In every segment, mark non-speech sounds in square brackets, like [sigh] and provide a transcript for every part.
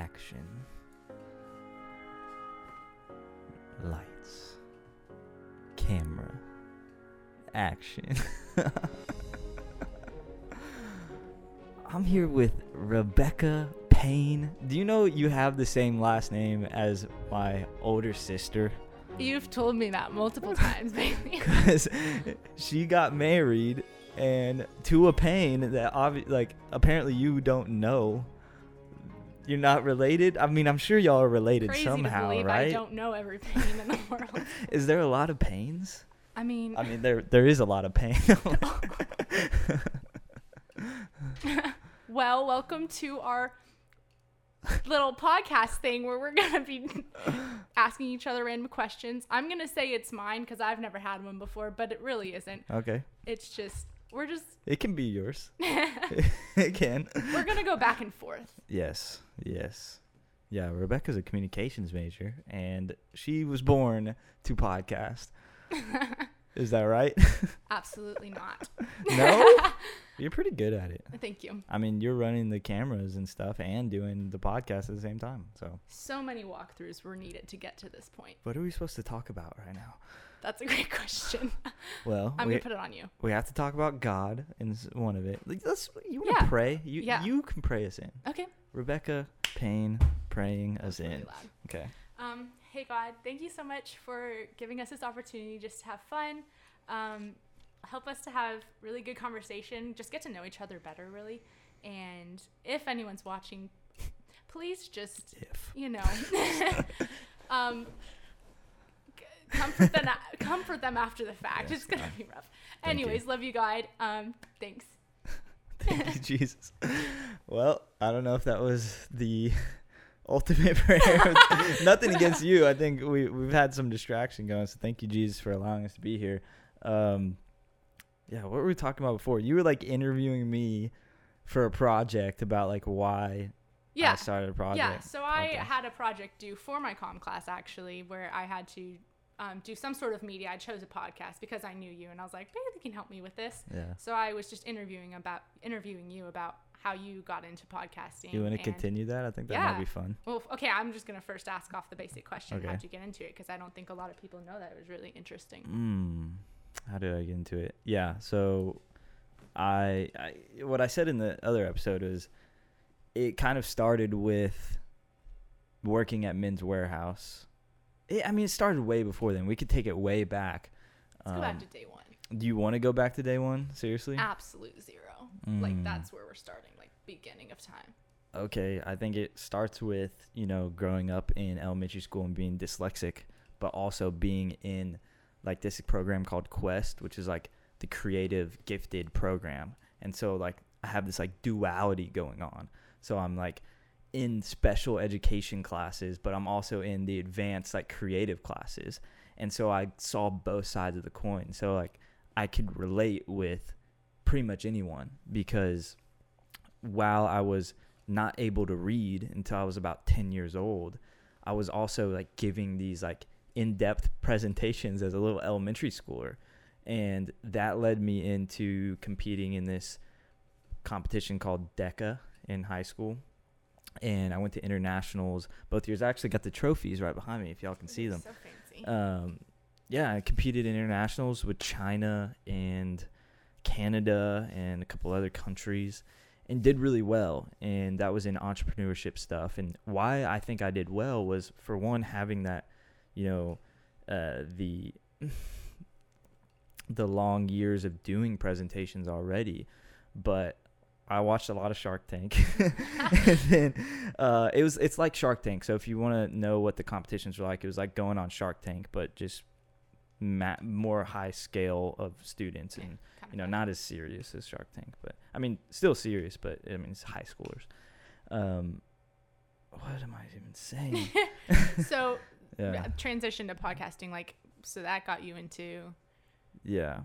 action. Lights. Camera. Action. [laughs] I'm here with Rebekah Payne. Do you know you have the same last name as my older sister? You've told me that multiple times, baby. [laughs] Because she got married and to a Payne that obvi- like apparently you don't know. You're not related. I mean, I'm sure y'all are related Crazy somehow, to believe right? I don't know every Payne in the world. [laughs] Is there a lot of Paynes? I mean, I mean, there there is a lot of pain. [laughs] [laughs] well, welcome to our little podcast thing where we're gonna be asking each other random questions. I'm gonna say it's mine because I've never had one before, but it really isn't. okay, It's just we're just it can be yours. [laughs] [laughs] it can. we're gonna go back and forth. Yes, yes. Yeah, Rebekah's a communications major and she was born to podcast. [laughs] Is that right? Absolutely not. no? You're pretty good at it. Thank you. I mean, you're running the cameras and stuff and doing the podcast at the same time. So, So many walkthroughs were needed to get to this point. what are we supposed to talk about right now? That's a great [laughs] question. Well, I'm we, gonna put it on you. we have to talk about God in one of it. Like, let's you want to Yeah. pray? You Yeah. you can pray us in. Okay. Rebekah Payne praying us really in. loud. Okay. Um, hey God, thank you so much for giving us this opportunity just to have fun. Um, help us to have really good conversation, just get to know each other better, really. And if anyone's watching, please just, If. you know, [laughs] um, comfort them, comfort them after the fact. Yes, it's gonna God. be rough. Thank you. Anyways, love you, God. Um, thanks. Thank you, [laughs] Jesus. Well, I don't know if that was the [laughs] ultimate prayer. [laughs] Nothing against you. I think we we've had some distraction going. So thank you, Jesus, for allowing us to be here. Um, yeah, what were we talking about before? You were like interviewing me for a project about like why yeah. I started a project. Yeah, so I Okay. had a project due for my comm class actually, where I had to um, do some sort of media. I chose a podcast because I knew you, and I was like, maybe they can help me with this. Yeah. So I was just interviewing about interviewing you about how you got into podcasting. You want to continue that? I think that Yeah. might be fun. Well, okay, I'm just gonna first ask off the basic question: Okay. How'd you get into it? Because I don't think a lot of people know that it was really interesting. Mm, how did I get into it? Yeah, so I, I what I said in the other episode is it kind of started with working at Men's Wearhouse. It, I mean, it started way before then. We could take it way back. Let's go back Um, to day one. do you want to go back to day one? Seriously? Absolute zero. Like Mm. that's where we're starting. Like beginning of time. okay, I think it starts with, you know, growing up in elementary school and being dyslexic, but also being in like this program called Quest, which is like the creative gifted program. And so like I have this like duality going on. So I'm like in special education classes, but I'm also in the advanced like creative classes. And so I saw both sides of the coin. So like I could relate with pretty much anyone because while I was not able to read until I was about 10 years old, I was also like giving these like in-depth [laughs] presentations as a little elementary schooler. And that led me into competing in this competition called DECA in high school. And I went to internationals both years. I actually got the trophies right behind me if y'all can see them So fancy. um, yeah, I competed in internationals with China and Canada and a couple other countries and did really well. And that was in entrepreneurship stuff. And why I think I did well was for one, having that, you know, uh, the [laughs] the long years of doing presentations already, but I watched a lot of Shark Tank, [laughs] [laughs] and then uh, it was it's like Shark Tank. So if you want to know what the competitions were like, it was like going on Shark Tank, but just ma- more high scale of students and [laughs] you know not as serious as Shark Tank, but I mean still serious, but I mean it's high schoolers. Um, what am I even saying? so yeah. transition to podcasting like so that got you into Yeah.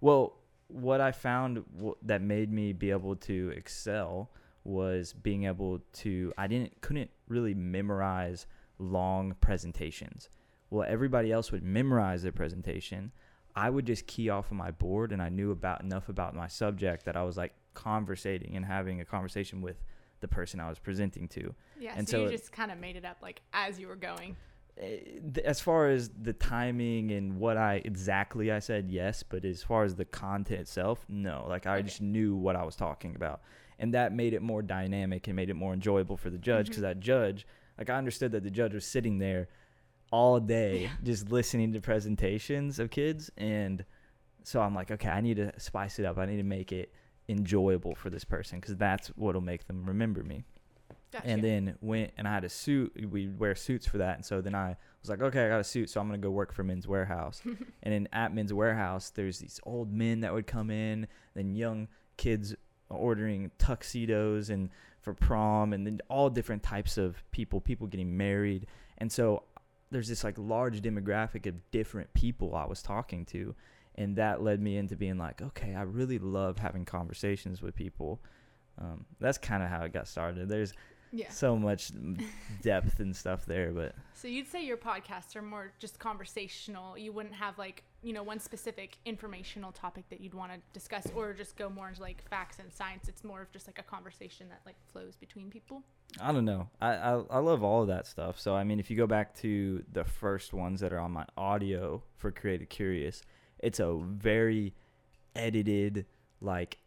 Well, what I found w- that made me be able to excel was being able to I didn't couldn't really memorize long presentations. Well, everybody else would memorize their presentation. I would just key off of my board and I knew about enough about my subject that I was like conversating and having a conversation with the person I was presenting to. Yeah, And so, so you it- just kind of made it up like as you were going. Eh, As far as the timing and what I exactly I said, yes, but as far as the content itself, no. Like I Okay. just knew what I was talking about, and that made it more dynamic and made it more enjoyable for the judge because Mhm. that judge, like I understood that the judge was sitting there all day just listening to presentations of kids, and so I'm like, okay, I need to spice it up. I need to make it enjoyable for this person because that's what'll make them remember me Gotcha. and then went and I had a suit. We wear suits for that, and so then I was like, okay, I got a suit, so I'm gonna go work for Men's Wearhouse. [laughs] and then at Men's Wearhouse, there's these old men that would come in, then young kids ordering tuxedos and for prom, and then all different types of people, people getting married, and so there's this like large demographic of different people I was talking to, and that led me into being like, okay, I really love having conversations with people. Um, that's kind of how it got started. There's yeah. so much depth and stuff there, but So you'd say your podcasts are more just conversational. You wouldn't have like, you know, one specific informational topic that you'd want to discuss or just go more into like facts and science. It's more of just like a conversation that like flows between people. I don't know. I, I I love all of that stuff. So I mean, if you go back to the first ones that are on my audio for Creative Curious, it's a very edited like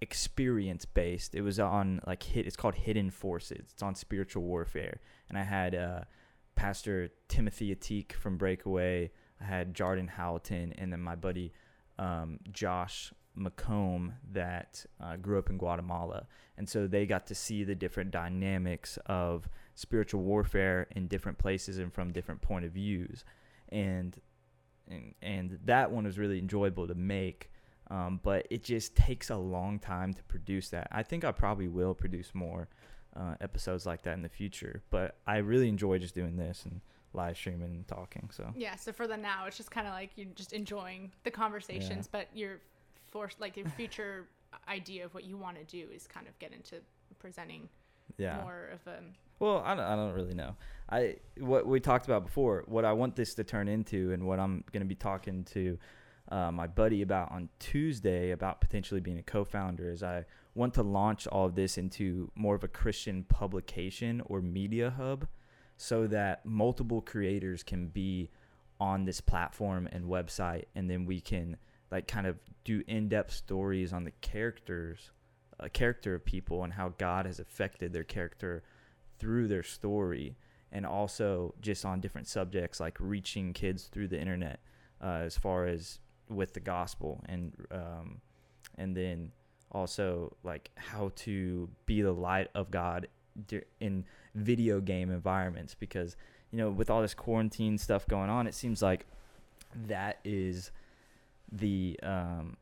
experience based. It was on like hit. It's called Hidden Forces. It's on spiritual warfare, and I had uh, Pastor Timothy Atik from Breakaway. I had Jordan Houghton, and then my buddy um, Josh McComb that uh, grew up in Guatemala, and so they got to see the different dynamics of spiritual warfare in different places and from different point of views, and and and that one was really enjoyable to make. Um, but it just takes a long time to produce that. I think I probably will produce more uh, episodes like that in the future. But I really enjoy just doing this and live streaming and talking. So Yeah. So for the now, it's just kind of like you're just enjoying the conversations, but your forced like your future [laughs] idea of what you want to do is kind of get into presenting yeah. more of a Well, I don't, I don't really know. I what we talked about before, what I want this to turn into, and what I'm going to be talking to uh, my buddy about on Tuesday about potentially being a co-founder is I want to launch all of this into more of a Christian publication or media hub, so that multiple creators can be on this platform and website, and then we can like kind of do in-depth stories on the characters, uh, character of people, and how God has affected their character through their story and also just on different subjects like reaching kids through the internet uh, as far as with the gospel and um, and then also like how to be the light of God in video game environments because you know with all this quarantine stuff going on it seems like that is the um,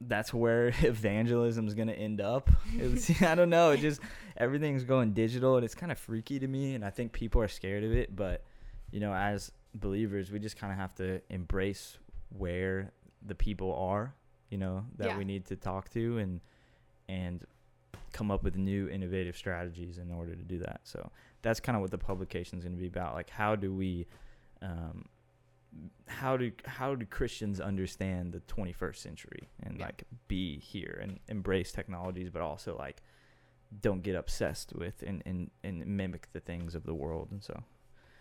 that's where [laughs] evangelism is going to end up. It's, I don't know. It just everything's going digital, and it's kind of freaky to me. And I think people are scared of it. But you know, as believers, we just kind of have to embrace where the people are. You know that Yeah. we need to talk to and and come up with new innovative strategies in order to do that. So that's kind of what the publication is going to be about. Like, how do we um, how do how do Christians understand the 21st century and Yeah. like be here and embrace technologies, but also like don't get obsessed with and, and, and mimic the things of the world and so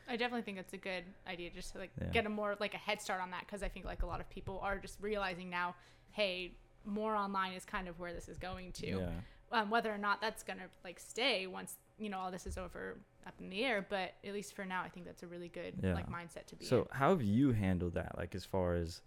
I definitely think it's a good idea just to like Yeah. get a more like a head start on that because I think like a lot of people are just realizing now, hey, more online is kind of where this is going to. yeah Um, whether or not that's gonna like stay once you know all this is over up in the air, but at least for now, I think that's a really good Yeah. like mindset to be so in. how have you handled that like as far as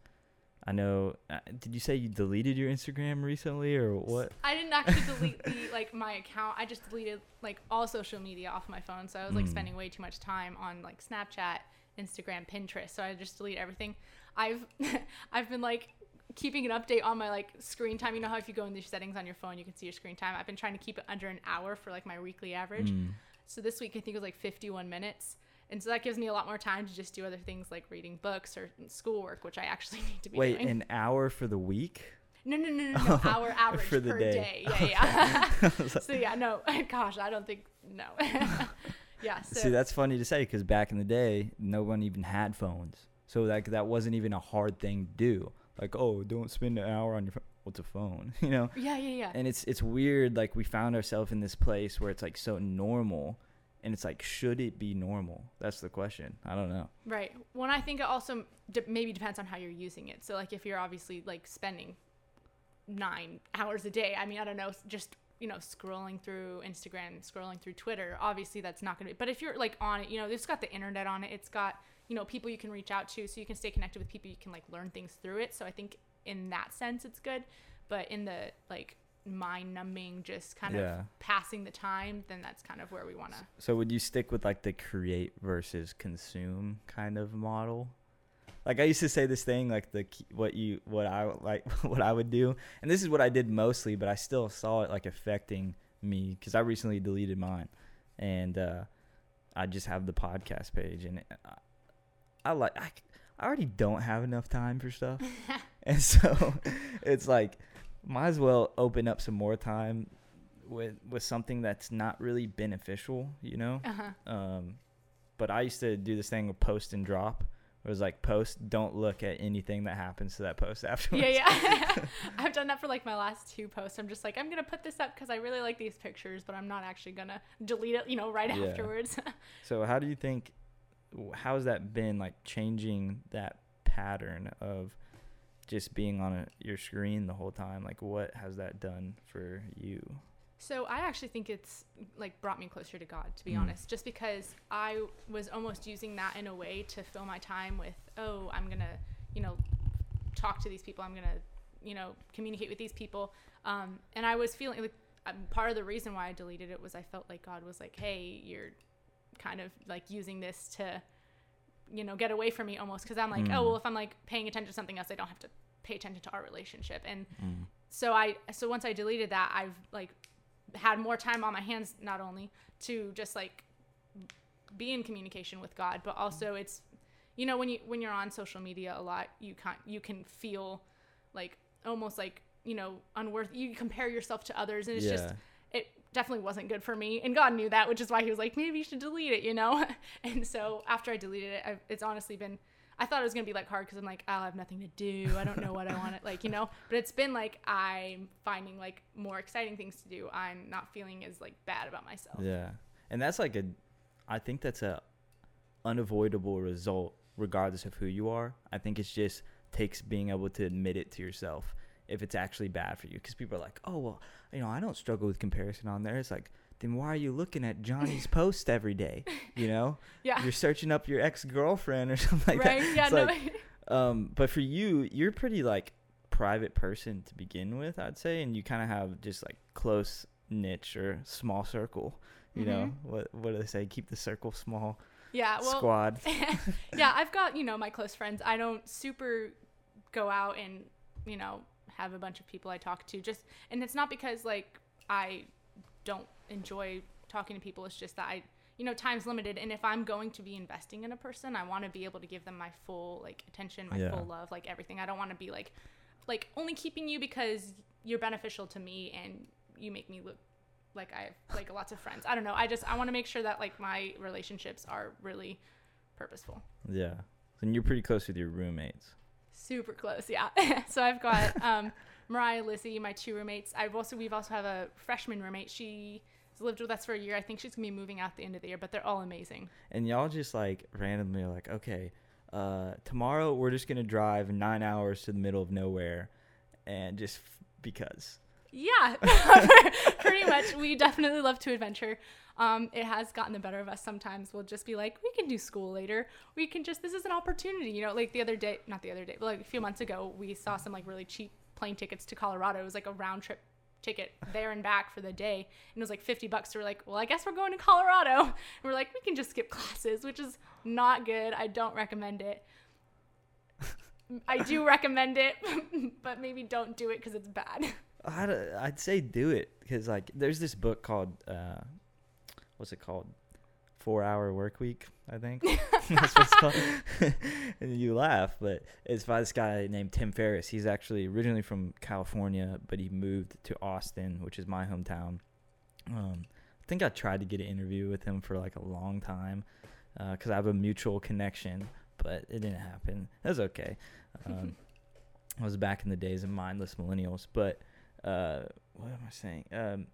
I know uh, did you say you deleted your Instagram recently or what I didn't actually delete the [laughs] like my account. I just deleted like all social media off my phone. So I was like Mm. spending way too much time on like Snapchat, Instagram, Pinterest. So I just delete everything. I've [laughs] I've been like keeping an update on my like screen time. You know how if you go in the settings on your phone, you can see your screen time. I've been trying to keep it under an hour for like my weekly average. Mm. So this week I think it was like 51 minutes. And so that gives me a lot more time to just do other things like reading books or schoolwork, which I actually [laughs] need to be doing. wait doing. an hour for the week No, no, no, no, no. Our [laughs] average For the per day. day. Yeah, yeah. [laughs] so yeah, no. Gosh, I don't think no. yeah. So See, that's funny to say because back in the day, no one even had phones, so like that wasn't even a hard thing to do. Like, oh, don't spend an hour on your phone. what's a phone you know Yeah, yeah, yeah. and it's it's weird like we found ourselves in this place where it's like so normal and it's like should it be normal that's the question i don't know Right. When I think it also de- maybe depends on how you're using it. So like if you're obviously like spending nine hours a day, I mean I don't know, just you know scrolling through Instagram, scrolling through Twitter, obviously that's not gonna be. But if you're like on it, you know it's got the internet on it. It's got you know people you can reach out to, so you can stay connected with people. You can like learn things through it. So I think in that sense it's good. But in the like mind numbing, just kind Yeah. of passing the time, then that's kind of where we want to. so would you stick with like the create versus consume kind of model like i used to say this thing like the what you what i like [laughs] what i would do and this is what i did mostly but i still saw it like affecting me because i recently deleted mine and uh i just have the podcast page and I, I like I, I already don't have enough time for stuff [laughs] and so [laughs] it's like might as well open up some more time with with something that's not really beneficial you know Uh-huh. um but i used to do this thing with post and drop it was like post don't look at anything that happens to that post [laughs] afterwards Yeah, yeah. [laughs] I've done that for like my last two posts. I'm just like, I'm gonna put this up because I really like these pictures, but I'm not actually gonna delete it, you know, right Yeah. afterwards. [laughs] so how do you think how's that been like changing that pattern of just being on a, your screen the whole time like what has that done for you so I actually think it's like brought me closer to God, to be Mm. honest, just because I was almost using that in a way to fill my time with, oh, I'm gonna, you know, talk to these people. I'm gonna, you know, communicate with these people. Um, and I was feeling like um, part of the reason why I deleted it was I felt like God was like, hey, you're kind of like using this to, you know, get away from me almost. Because I'm like, Mm. oh, well, if I'm like paying attention to something else, I don't have to pay attention to our relationship. And Mm. so I, so once I deleted that, I've like had more time on my hands, not only to just like be in communication with God, but also it's, you know, when you when you're on social media a lot, you can't, you can feel like almost like you know unworthy. You compare yourself to others, and it's just yeah it definitely wasn't good for me. And god knew that which is why he was like maybe you should delete it you know? [laughs] And so after i deleted it I've, it's honestly been i thought it was going to be like hard because i'm like oh, i'll have nothing to do. I don't know what i want to like you know? But it's been like i'm finding like more exciting things to do. I'm not feeling as like bad about myself. Yeah. And that's like a I think that's a unavoidable result regardless of who you are. I think it's just takes being able to admit it to yourself if it's actually bad for you cuz people are like, "Oh, well, you know, I don't struggle with comparison on there." It's like, "Then why are you looking at Johnny's [laughs] post every day?" You know? [laughs] yeah You're searching up your ex-girlfriend or [laughs] something like right that. yeah It's no like, um, but for you, you're pretty like private person to begin with, I'd say, and you kind of have just like close niche or small circle. You know Mhm. what? What do they say? Keep the circle small. yeah well Squad. yeah, I've got, you know, my close friends. I don't super go out and, you know, have a bunch of people I talk to just and it's not because like I don't enjoy talking to people. It's just that I you know, time's limited and if I'm going to be investing in a person, I want to be able to give them my full like attention, my Yeah. full love, like everything. I don't want to be like like only keeping you because you're beneficial to me and you make me look like I have like lots of friends. I don't know. I just I want to make sure that like my relationships are really purposeful. Yeah. And you're pretty close with your roommates. Super close, yeah. [laughs] so I've got um, [laughs] Mariah, Lizzie, my two roommates. I've also we've also have a freshman roommate. She has lived with us for a year. I think she's gonna be moving out at the end of the year, but they're all amazing. And y'all just like randomly are like, okay, uh, tomorrow we're just gonna drive nine hours to the middle of nowhere, and just f- because. Yeah, [laughs] pretty much. We definitely love to adventure. Um, it has gotten the better of us sometimes. We'll just be like, we can do school later. We can just, this is an opportunity. You know, like the other day, not the other day, but like a few months ago, we saw some like really cheap plane tickets to Colorado. It was like a round trip ticket there and back for the day. And it was like 50 bucks. So we're like, well, I guess we're going to Colorado. [laughs] And we're like, we can just skip classes, which is not good. I don't recommend it. I do recommend it, [laughs] but maybe don't do it because it's bad. [laughs] I'd, I'd say do it because like there's this book called uh, what's it called? Four Hour Work Week, I think. [laughs] That's what it's called. [laughs] and you laugh, but it's by this guy named Tim Ferriss. He's actually originally from California, but he moved to Austin, which is my hometown. Um, I think I tried to get an interview with him for like a long time because I have a mutual connection, but it didn't happen. That's okay. [laughs] Um, was back in the days of mindless millennials. But uh, what am I saying? Um,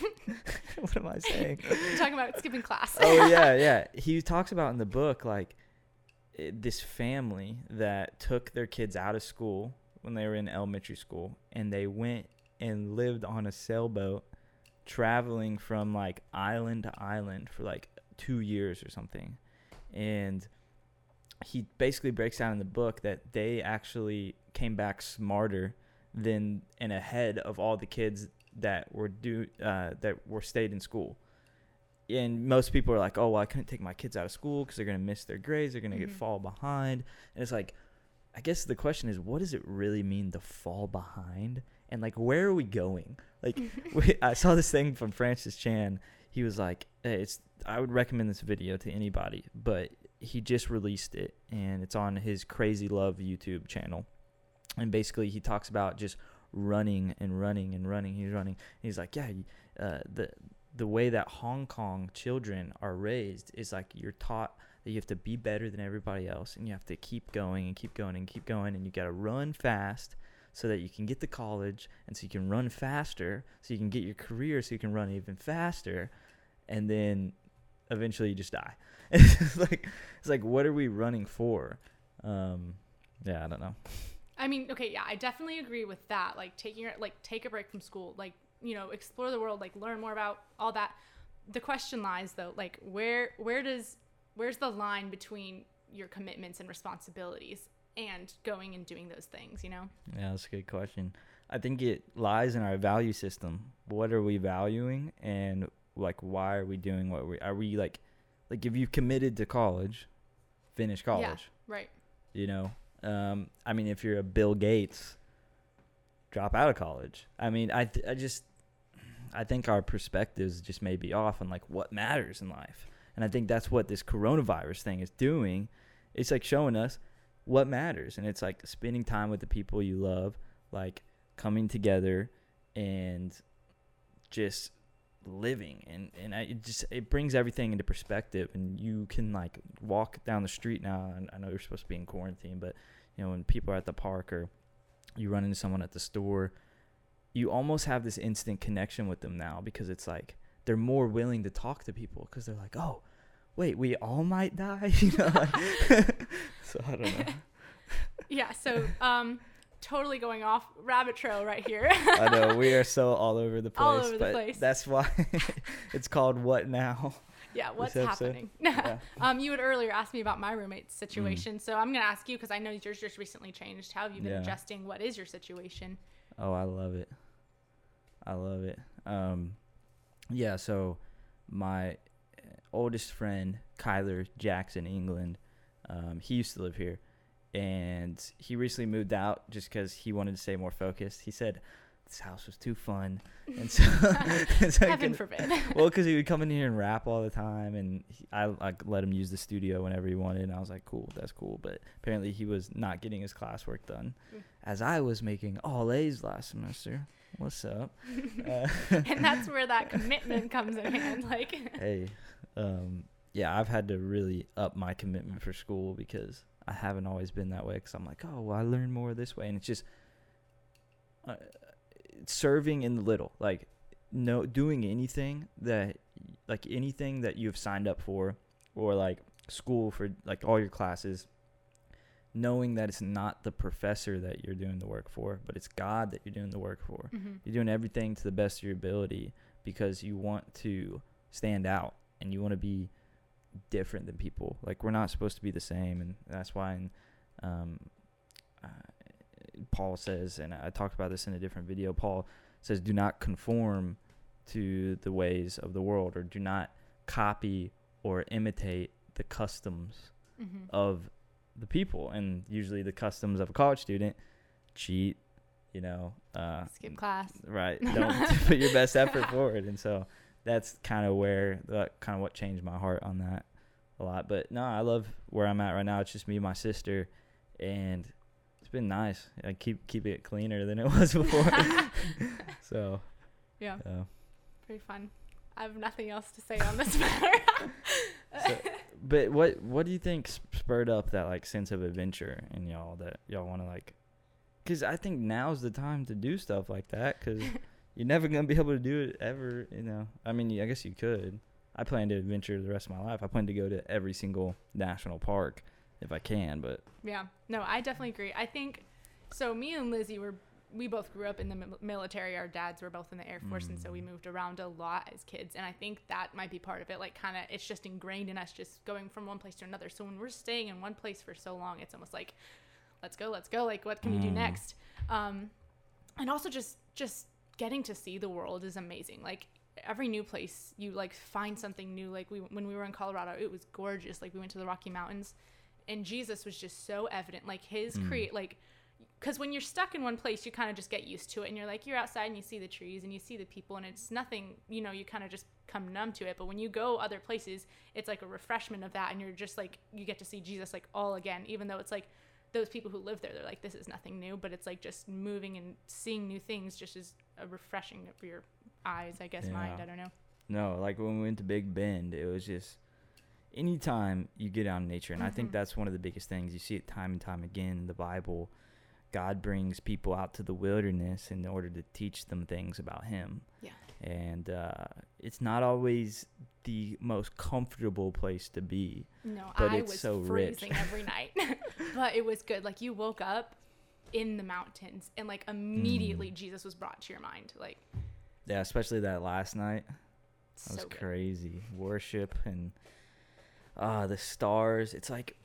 [laughs] what am I saying? [laughs] You're talking about skipping class. oh yeah, [laughs] yeah. He talks about in the book like i- this family that took their kids out of school when they were in elementary school, and they went and lived on a sailboat, traveling from like island to island for like two years or something, and he basically breaks down in the book that they actually came back smarter than and ahead of all the kids that were do uh, that were stayed in school. And most people are like, "Oh, well, I couldn't take my kids out of school because they're gonna miss their grades. They're gonna get Mhm. fall behind." And it's like, I guess the question is, what does it really mean to fall behind? And like, where are we going? Like, [laughs] [laughs] we, I saw this thing from Francis Chan. He was like, hey, "It's I would recommend this video to anybody," but he just released it, and it's on his Crazy Love YouTube channel. And basically, he talks about just running and running and running. He's running. He's like, yeah, uh, the the way that Hong Kong children are raised is like you're taught that you have to be better than everybody else, and you have to keep going and keep going and keep going, and you got to run fast so that you can get to college, and so you can run faster, so you can get your career, so you can run even faster, and then eventually you just die. [laughs] it's like it's like what are we running for? Um, yeah, I don't know. I mean, okay, yeah, I definitely agree with that. Like taking your like take a break from school, like you know, explore the world, like learn more about all that. The question lies though, like where where does where's the line between your commitments and responsibilities and going and doing those things? You know? Yeah, that's a good question. I think it lies in our value system. What are we valuing, and like why are we doing what we are? We like, like if you committed to college, finish college. Yeah, Right. You know, um, I mean, if you're a Bill Gates, drop out of college. I mean, I th- I just I think our perspectives just may be off on like what matters in life, and I think that's what this coronavirus thing is doing. It's like showing us what matters, and it's like spending time with the people you love, like coming together and just living. And and I, it just it brings everything into perspective. And you can like walk down the street now. And I know you're supposed to be in quarantine but you know when people are at the park or you run into someone at the store you almost have this instant connection with them now because it's like they're more willing to talk to people because they're like oh wait we all might die [laughs] you know like- [laughs] so I don't know [laughs] Yeah. So um, totally going off rabbit trail right here. I know we are so all over the place All over the place. that's why it's called what now yeah. What's happening? [laughs] yeah. um, you had earlier asked me about my roommate's situation, so I'm gonna ask you because I know yours just recently changed. How have you been Yeah. adjusting? What is your situation? Oh, I love it. I love it. Um, yeah. So, my uh, oldest friend, Kyler Jackson, England, um, he used to live here, and he recently moved out just because he wanted to stay more focused. He said this house was too fun, [laughs] and so, [laughs] and so Heaven could- forbid. [laughs] well, because he would come in here and rap all the time, and he, I like let him use the studio whenever he wanted, and I was like, cool, that's cool. But apparently, he was not getting his classwork done, Mm. as I was making all A's last semester. What's up? uh, and that's where that commitment comes in hand. Like, hey, um, yeah, I've had to really up my commitment for school because I haven't always been that way. Because I'm like, oh, well, I learn more this way, and it's just uh, serving in the little, like no doing anything that like anything that you've signed up for, or like school for like all your classes. Knowing that it's not the professor that you're doing the work for, but it's God that you're doing the work for. mhm. You're doing everything to the best of your ability because you want to stand out and you want to be different than people. Like we're not supposed to be the same, and that's why in, um, uh, Paul says, and I talked about this in a different video. Paul says, "Do not conform to the ways of the world, or do not copy or imitate the customs Mhm. of the people." And usually, the customs of a college student: cheat, you know, uh, skip class. right [laughs] don't [laughs] put your best effort forward and so that's kind of where that kind of what changed my heart on that a lot but no i love where i'm at right now it's just me and my sister and it's been nice i keep keep it cleaner than it [laughs] was before [laughs] so Yeah, uh, pretty fun. I have nothing else to say on this [laughs] matter. So- but what what do you think sp- spurred up that like sense of adventure in y'all that y'all want to like because I think now's the time to do stuff like that because you're never gonna be able to do it ever. You know, I mean, I guess you could. I plan to adventure the rest of my life. I plan to go to every single national park if I can, but Yeah. No, I definitely agree. I think so. Me and Lizzie were we both grew up in the military. Our dads were both in the Air Force, and so we moved around a lot as kids. And I think that might be part of it. Like, kind of, it's just ingrained in us, just going from one place to another. So when we're staying in one place for so long, it's almost like, let's go, let's go. Like, what can we do Mm. next? Um, and also just just getting to see the world is amazing. Like every new place, you like find something new. Like we when we were in Colorado, it was gorgeous. Like we went to the Rocky Mountains, and Jesus was just so evident. Like his Mm. create like because when you're stuck in one place you kind of just get used to it and you're like you're outside and you see the trees and you see the people and it's nothing you know you kind of just come numb to it but when you go other places it's like a refreshment of that and you're just like you get to see jesus like all again even though it's like those people who live there they're like this is nothing new but it's like just moving and seeing new things just is a refreshing for your eyes i guess mind i don't know no, like when we went to Big Bend, it was just anytime you get out in nature, and I think Mhm. that's one of the biggest things. You see it time and time again in the Bible. God brings people out to the wilderness in order to teach them things about Him. Yeah. And uh, it's not always the most comfortable place to be. no But i it's was so rich. freezing every night [laughs] [laughs] but it was good like you woke up in the mountains and like immediately jesus was brought to your mind like Yeah, especially that last night. That was good. crazy. Worship and uh the stars. It's like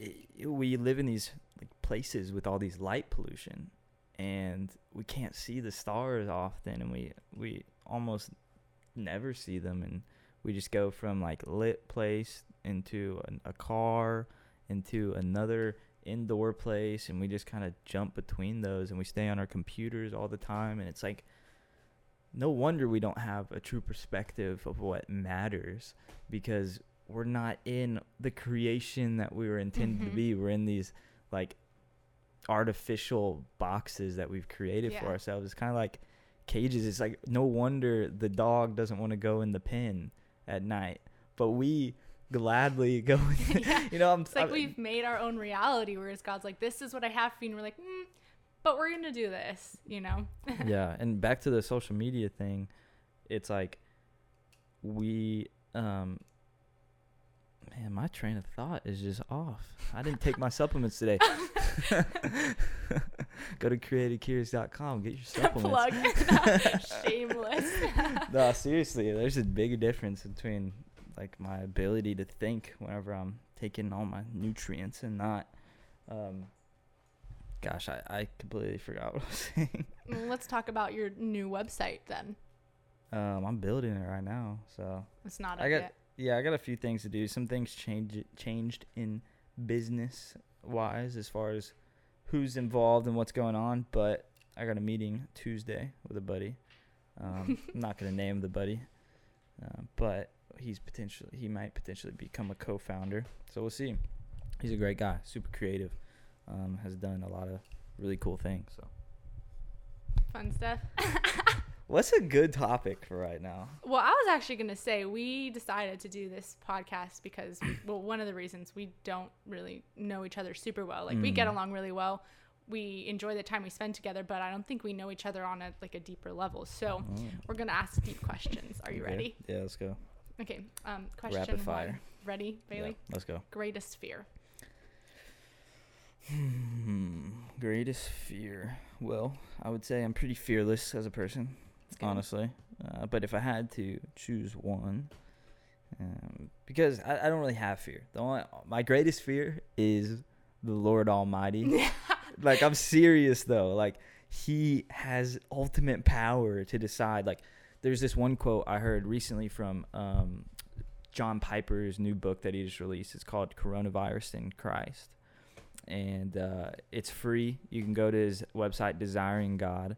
i we live in these like places with all these light pollution and we can't see the stars often and we we almost never see them and we just go from like lit place into an, a car into another indoor place and we just kind of jump between those and we stay on our computers all the time and it's like no wonder we don't have a true perspective of what matters because we're not in the creation that we were intended to Mhm. be. We're in these like artificial boxes that we've created for ourselves. It's kind of like cages. It's like no wonder the dog doesn't want to go in the pen at night, but we gladly go. In, [laughs] Yeah. [laughs] You know, I'm, It's like I'm- we've made our own reality, whereas God's like, "This is what I have for you," and we're like, mm, "But we're gonna do this," you know? [laughs] yeah and back to the social media thing it's like we um man my train of thought is just off i didn't take my supplements today [laughs] [laughs] go to creativecurious.com get your supplements Plug. [laughs] Shameless. no seriously there's a big difference between like my ability to think whenever i'm taking all my nutrients and not um gosh i, I completely forgot what i was saying Well, Let's talk about your new website then. um i'm building it right now so It's not I got- yet. Yeah, I got a few things to do. Some things change changed in business wise as far as who's involved and what's going on. But I got a meeting Tuesday with a buddy. Um, [laughs] I'm not gonna name the buddy, uh, but he's potentially he might potentially become a co-founder. So we'll see. He's a great guy, super creative, um, has done a lot of really cool things. So Fun stuff. [laughs] what's a good topic for right now? Well, I was actually going to say we decided to do this podcast because, [coughs] well, one of the reasons we don't really know each other super well. Like we get Mm. along really well. We enjoy the time we spend together, but I don't think we know each other on a like a deeper level. So Oh, we're gonna ask deep questions. Are you okay. ready? Yeah, let's go. Okay. Um, question Rapid one. fire. Ready, Yeah, Bailey? let's go. Greatest fear. Hmm. Greatest fear. Well, I would say I'm pretty fearless as a person. Honestly. Uh, but if I had to choose one, um, because I, I don't really have fear. The only my greatest fear is the Lord Almighty. [laughs] like I'm serious though. Like He has ultimate power to decide. Like there's this one quote I heard recently from um, John Piper's new book that he just released. It's called Coronavirus and Christ and uh, it's free. You can go to his website, Desiring God,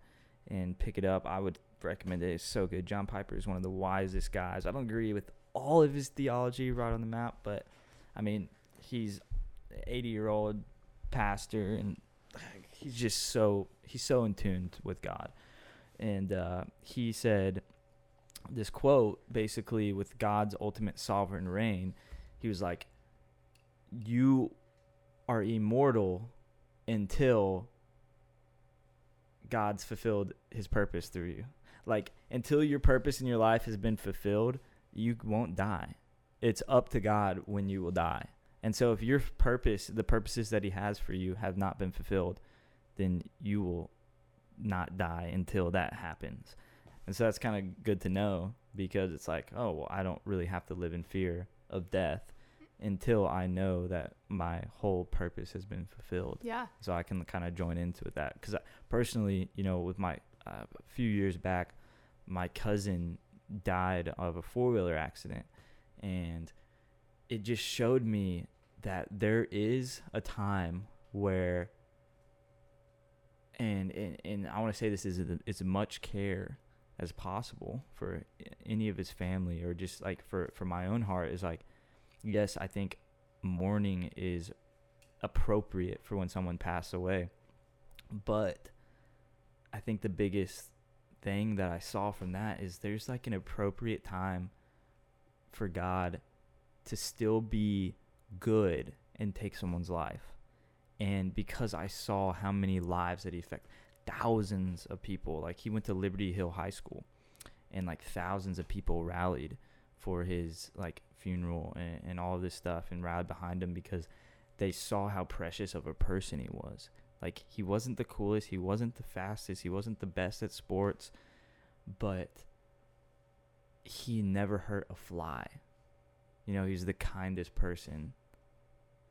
and pick it up. I would recommend it. It's so good. John Piper is one of the wisest guys. I don't agree with all of his theology right on the map, but I mean, he's 80 year old pastor, and he's just so he's so in tune with God. And uh, he said this quote basically with God's ultimate sovereign reign. He was like, "You are immortal until God's fulfilled his purpose through you. Like until your purpose in your life has been fulfilled, you won't die. It's up to God when you will die. And so if your purpose, the purposes that he has for you have not been fulfilled, then you will not die until that happens. And so that's kind of good to know because it's like, oh, well, I don't really have to live in fear of death until I know that my whole purpose has been fulfilled. Yeah. So I can kind of join into that because personally, you know, with my uh, few years back, my cousin died of a four wheeler accident, and it just showed me that there is a time where and and, and I want to say this is as much care as possible for any of his family or just like for for my own heart is like yes I think mourning is appropriate for when someone passed away but I think the biggest thing that I saw from that is there's like an appropriate time for God to still be good and take someone's life. And because I saw how many lives that he affected, thousands of people, like he went to Liberty Hill High School and like thousands of people rallied for his like funeral and, and all this stuff and rallied behind him because they saw how precious of a person he was. Like he wasn't the coolest, he wasn't the fastest, he wasn't the best at sports, but he never hurt a fly. You know, he's the kindest person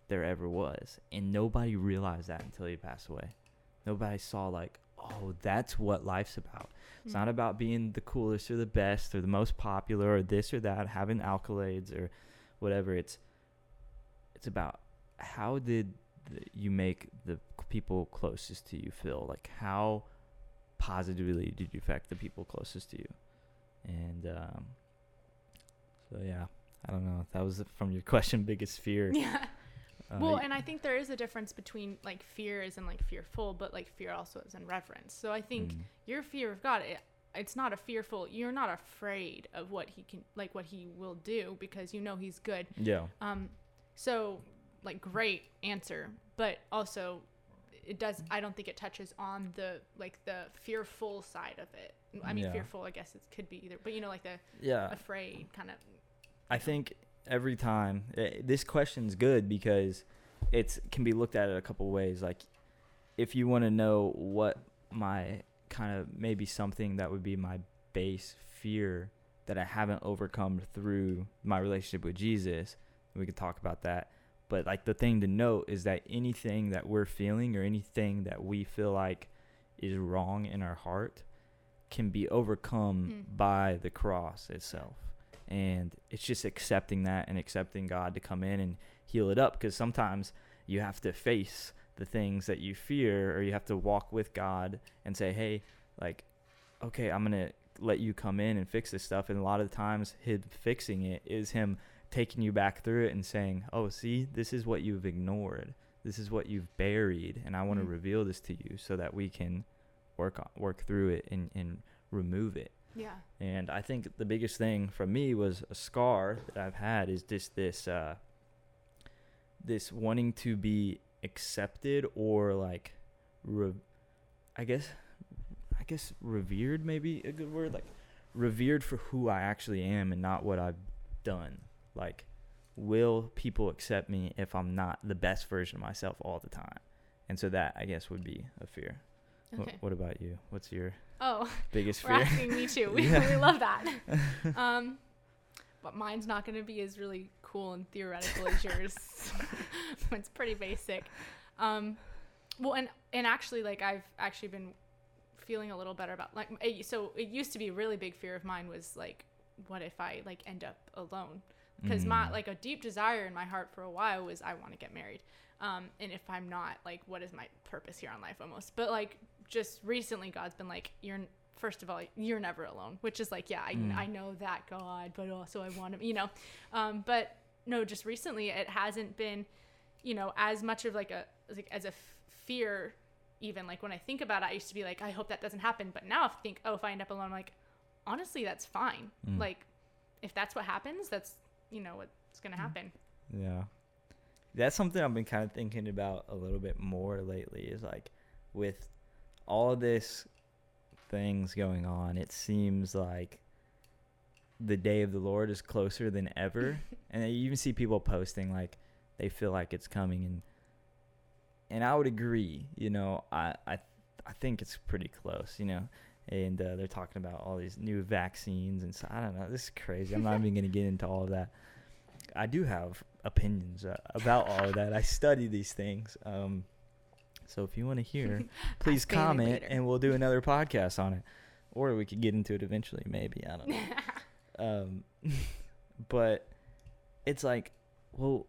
there ever was. And nobody realized that until he passed away. Nobody saw like, oh, that's what life's about. It's not hmm. about being the coolest or the best or the most popular or this or that, having accolades or whatever. It's it's about how did you make the people closest to you feel? Like how positively did you affect the people closest to you? And um, so yeah, I don't know. That was from your [laughs] question, biggest fear. [laughs] Yeah. Uh, well, and I think there is a difference between like fear is and like fearful, but like fear also is in reverence. So I think mm. your fear of God, it, it's not a fearful. You're not afraid of what He can, like what He will do, because you know He's good. Yeah. Um. So like great answer, but also it does i don't think it touches on the like the fearful side of it. I mean yeah. fearful i guess it could be either but you know like the yeah. afraid kind of i think every time it, eh, this question's good because it can be looked at it a couple ways. Like if you want to know what my kind of maybe something that would be my base fear that i haven't overcome through my relationship with jesus we could talk about that but like the thing to note is that anything that we're feeling or anything that we feel like is wrong in our heart can be overcome mm. by the cross itself. And it's just accepting that and accepting God to come in and heal it up because sometimes you have to face the things that you fear or you have to walk with God and say, "Hey, like okay, I'm going to let you come in and fix this stuff." And a lot of times him fixing it is him taking you back through it and saying, "Oh, see, this is what you've ignored. This is what you've buried, and I want to mm-hmm. reveal this to you so that we can work on, work through it and and remove it." Yeah. And I think the biggest thing for me was a scar that I've had is just this uh this wanting to be accepted or like re- I guess I guess revered maybe a good word like revered for who I actually am and not what I've done. Like, will people accept me if I'm not the best version of myself all the time? And so that I guess would be a fear. Okay. What, what about you? What's your oh biggest [laughs] fear? asking me too. [laughs] We, yeah. we love that. [laughs] um, but mine's not going to be as really cool and theoretical as yours. it's pretty basic. Um, well, and and actually, like I've actually been feeling a little better about like so it used to be a really big fear of mine was like what if I like end up alone because mm. my like a deep desire in my heart for a while was I want to get married. Um, and if I'm not, like, what is my purpose here on life almost? But like, just recently, God's been like, you're first of all, you're never alone, which is like, yeah, I, mm. I know that God, but also I want to, you know. Um, but no, just recently, it hasn't been, you know, as much of like a like as a f- fear. Even like when I think about it, I used to be like, I hope that doesn't happen. But now I think, oh, if I end up alone, I'm like, honestly, that's fine. Mm. Like, if that's what happens, that's you know what's gonna mm. happen. Yeah, that's something I've been kind of thinking about a little bit more lately. Is like with all this things going on, it seems like the day of the Lord is closer than ever. [laughs] and you even see people posting like they feel like it's coming and and I would agree, you know, I I I think it's pretty close, you know. And uh, they're talking about all these new vaccines and so I don't know. This is crazy. I'm not even going to get into all of that. I do have opinions uh, about all of that. I study these things. Um, so if you want to hear, [laughs] please comment and we'll do another podcast on it. Or we could get into it eventually, maybe. I don't know. [laughs] um, [laughs] but it's like, well,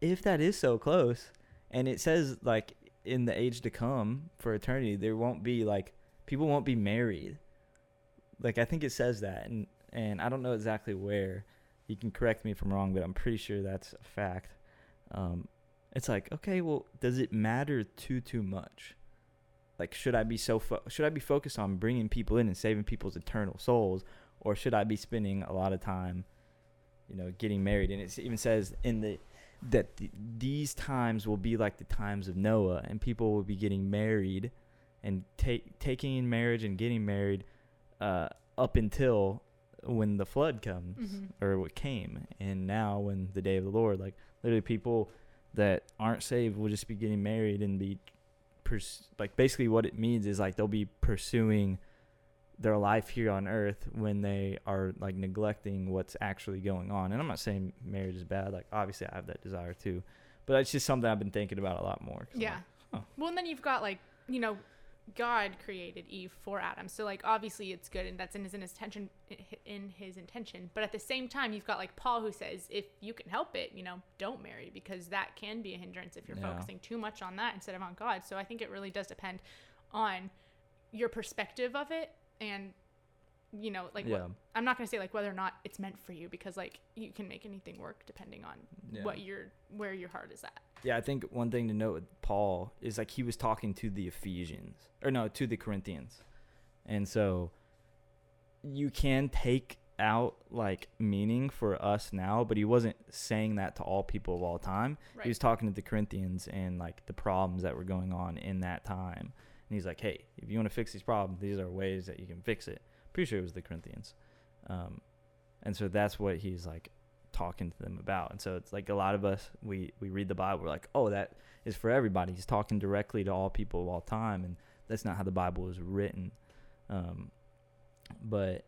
if that is so close, and it says like in the age to come for eternity, there won't be like people won't be married. Like I think it says that, and and I don't know exactly where. You can correct me if I'm wrong, but I'm pretty sure that's a fact. Um, it's like, okay, well, does it matter too too much? Like, should I be so fo- should I be focused on bringing people in and saving people's eternal souls, or should I be spending a lot of time, you know, getting married? And it even says in the that th- these times will be like the times of Noah, and people will be getting married, and take taking marriage and getting married, uh, up until when the flood comes Mhm. or what came, and now when the day of the Lord, like literally people that aren't saved will just be getting married and be, pers- like basically what it means is like they'll be pursuing their life here on earth when they are like neglecting what's actually going on. And I'm not saying marriage is bad. Like obviously I have that desire too, but it's just something I've been thinking about a lot more. Yeah. like. Well, and then you've got like, you know, God created Eve for Adam. So like obviously it's good and that's in his, in his intention in his intention. But at the same time, you've got like Paul who says if you can help it, you know, don't marry because that can be a hindrance if you're Yeah. focusing too much on that instead of on God. So I think it really does depend on your perspective of it and you know, like yeah. what, I'm not going to say like whether or not it's meant for you because like you can make anything work depending on Yeah. what your where your heart is at. Yeah, I think one thing to note with Paul is like he was talking to the Ephesians or no, to the Corinthians. And so you can take out like meaning for us now, but he wasn't saying that to all people of all time. Right. He was talking to the Corinthians and like the problems that were going on in that time. And he's like, "Hey, if you want to fix these problems, these are ways that you can fix it." Pretty sure it was the Corinthians. Um, and so that's what he's like talking to them about. And so it's like a lot of us we we read the Bible, we're like, "Oh, that is for everybody." He's talking directly to all people of all time, and that's not how the Bible is written. Um, but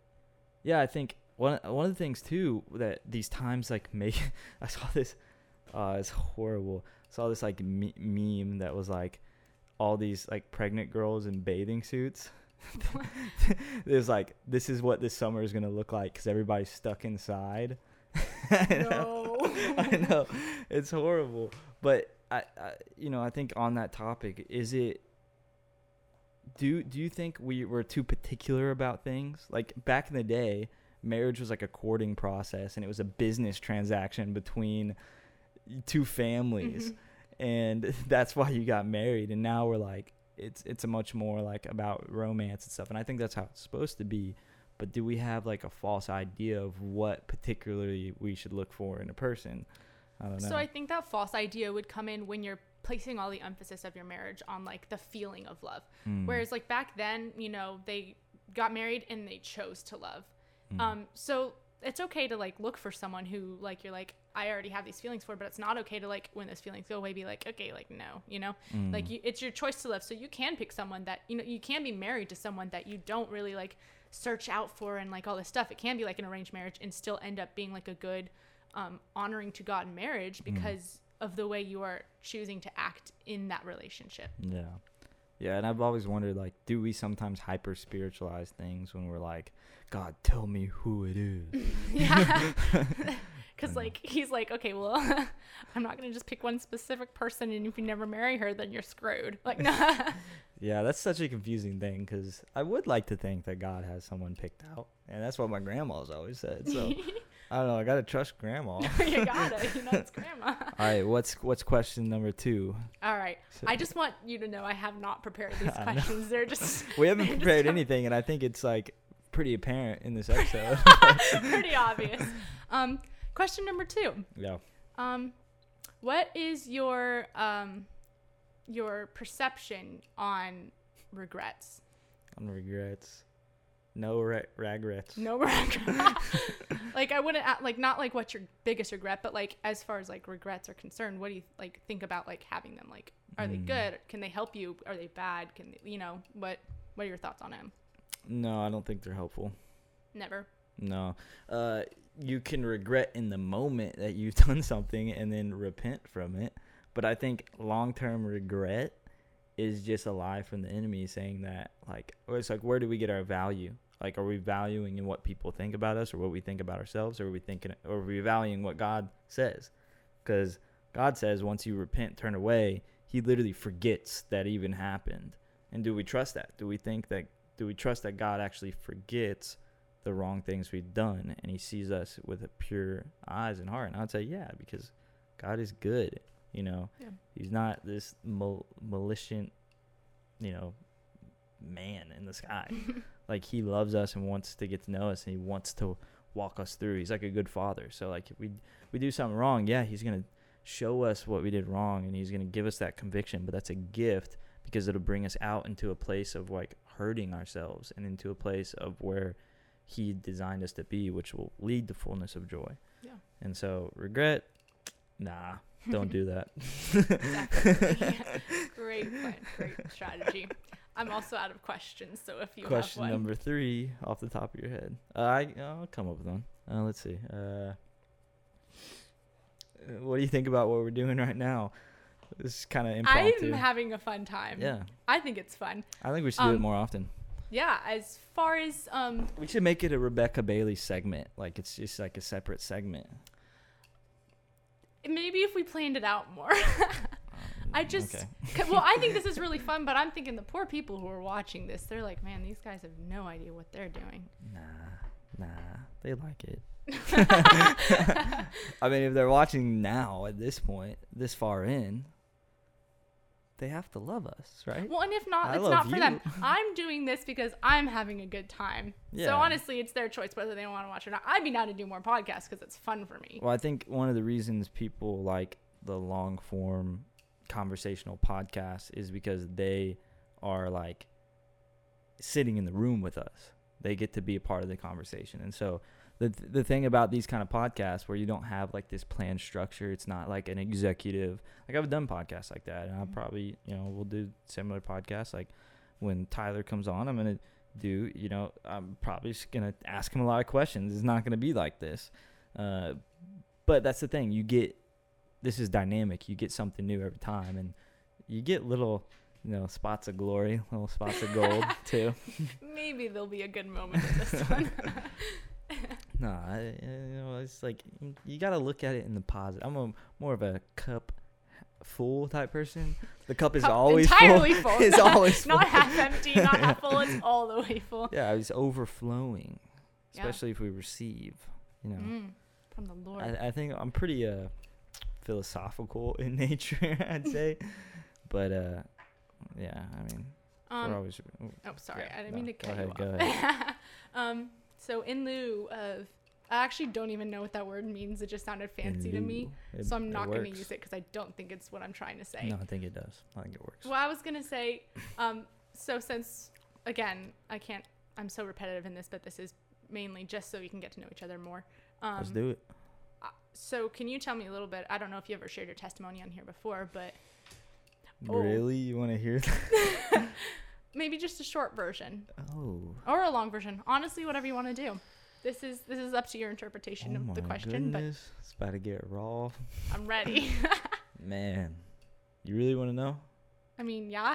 yeah, I think one one of the things too that these times like [laughs] make I saw this uh it's horrible. I saw this like me- meme that was like all these like pregnant girls in bathing suits. [laughs] There's like this is what this summer is gonna look like because everybody's stuck inside. [laughs] I know. No. [laughs] I know it's horrible, but I, I, you know, I think on that topic, is it? Do do you think we were too particular about things? Like back in the day, marriage was like a courting process, and it was a business transaction between two families, Mhm. and that's why you got married. And now we're like, it's it's a much more like about romance and stuff, and I think that's how it's supposed to be. But do we have like a false idea of what particularly we should look for in a person? I don't know. So I think that false idea would come in when you're placing all the emphasis of your marriage on like the feeling of love. Mm. Whereas like back then, you know, they got married and they chose to love. Mm. Um so it's okay to like look for someone who like you're like I already have these feelings for, but it's not okay to like when those feelings go away be like okay, like no, you know? Mm. Like you, it's your choice to live. So you can pick someone that you know, you can be married to someone that you don't really like search out for and like all this stuff. It can be like an arranged marriage and still end up being like a good um, honoring to God marriage Mm. because of the way you are choosing to act in that relationship. Yeah. Yeah, and I've always wondered like do we sometimes hyper spiritualize things when we're like, God, tell me who it is. [laughs] yeah. [laughs] Because Mhm. like he's like, okay, well, [laughs] I'm not gonna just pick one specific person, and if you never marry her, then you're screwed. Like, nah. [laughs] yeah, that's such a confusing thing cuz I would like to think that God has someone picked out. And that's what my grandma's always said. So, [laughs] I don't know, I got to trust grandma. you gotta, you know, it's grandma. All right, what's what's question number 2? All right, So- I just want you to know I have not prepared these questions. They're just we haven't prepared anything and I think it's like pretty apparent in this episode. pretty obvious. Um, question number two. yeah. Um, what is your um, your perception on regrets? On regrets. No re- regrets. No [laughs] regrets. like I wouldn't like not like what's your biggest regret, but like as far as like regrets are concerned, what do you like think about like having them? Like, are they Mm. good? Can they help you? Are they bad? Can they, you know what? What are your thoughts on them? No, I don't think they're helpful. Never. No. Uh, you can regret in the moment that you've [laughs] done something and then repent from it. But I think long term regret is just a lie from the enemy saying that, like, it's like, where do we get our value? Like, are we valuing in what people think about us or what we think about ourselves? Or are we thinking, or are we valuing what God says? Because God says once you repent, turn away, He literally forgets that even happened. And do we trust that? Do we think that, do we trust that God actually forgets? The wrong things we've done and he sees us with a pure eyes and heart. And i'd say yeah because god is good you know? Yeah. he's not this mal- malicious you know man in the sky. [laughs] Like he loves us and wants to get to know us and he wants to walk us through. He's like a good father. So like if we we do something wrong yeah he's gonna show us what we did wrong and he's gonna give us that conviction. But that's a gift because it'll bring us out into a place of like hurting ourselves and into a place of where he designed us to be, which will lead to fullness of joy. Yeah. And so regret, nah, don't do that. [laughs] Great plan. Great strategy. I'm also out of questions, so if you Question have one. number three off the top of your head. Uh, I I'll come up with one. Uh, let's see. Uh, uh, what do you think about what we're doing right now? This is kind of impromptu. I'm having a fun time. yeah, I think it's fun. I think we should do it Um, more often. Yeah, as far as um We should make it a Rebekah Bailey segment. Like it's just like a separate segment. maybe if we planned it out more. [laughs] I just okay. [laughs] well, I think this is really fun, but I'm thinking the poor people who are watching this, they're like, man, these guys have no idea what they're doing. Nah, nah, they like it. [laughs] I mean, if they're watching now at this point, this far in, they have to love us, right? Well, and if not, I it's not for them. [laughs] I'm doing this because I'm having a good time. Yeah. So honestly, it's their choice whether they want to watch or not. I'd be down to do more podcasts because it's fun for me. Well, I think one of the reasons people like the long form conversational podcast is because they are like sitting in the room with us. They get to be a part of the conversation. And so the the thing about these kind of podcasts where you don't have like this planned structure, it's not like an executive. Like I've done podcasts like that, and I'll Mhm. probably you know we'll do similar podcasts. Like when Tyler comes on, I'm gonna do you know I'm probably just gonna ask him a lot of questions. It's not gonna be like this, uh, but that's the thing. You get this is dynamic. You get something new every time, and you get little you know spots of glory, little spots of gold [laughs] too. Maybe there'll be a good moment in this one. [laughs] No, I, you know, it's like you- got to look at it in the positive. I'm a, more of a cup full type person. The cup is Cup always entirely full. [laughs] full. it's always [laughs] full. not half empty, not half [laughs] full. It's all the way full. Yeah, it's overflowing, Yeah. especially if we receive. You know, Mm, from the Lord. I, I think I'm pretty uh philosophical in nature. I'd say, but uh, yeah, I mean, um, we're always. Oh, sorry. Yeah, I didn't no, mean to go cut ahead, you go off. um, so in lieu of, I actually don't even know what that word means. It just sounded fancy to me. It- So I'm not going to use it because I don't think it's what I'm trying to say. No, I think it does. I think it works. Well, I was going to say, um, so since, again, I can't, I'm so repetitive in this, but this is mainly just so we can get to know each other more. Um, Let's do it. uh, So can you tell me a little bit? I don't know if you ever shared your testimony on here before, but oh. Really, you want to hear that? [laughs] maybe just a short version. Oh. or a long version. Honestly, whatever you want to do. This is this is up to your interpretation oh of the question, goodness. It's about to get raw. I'm ready. [laughs] Man, you really want to know? I mean, yeah,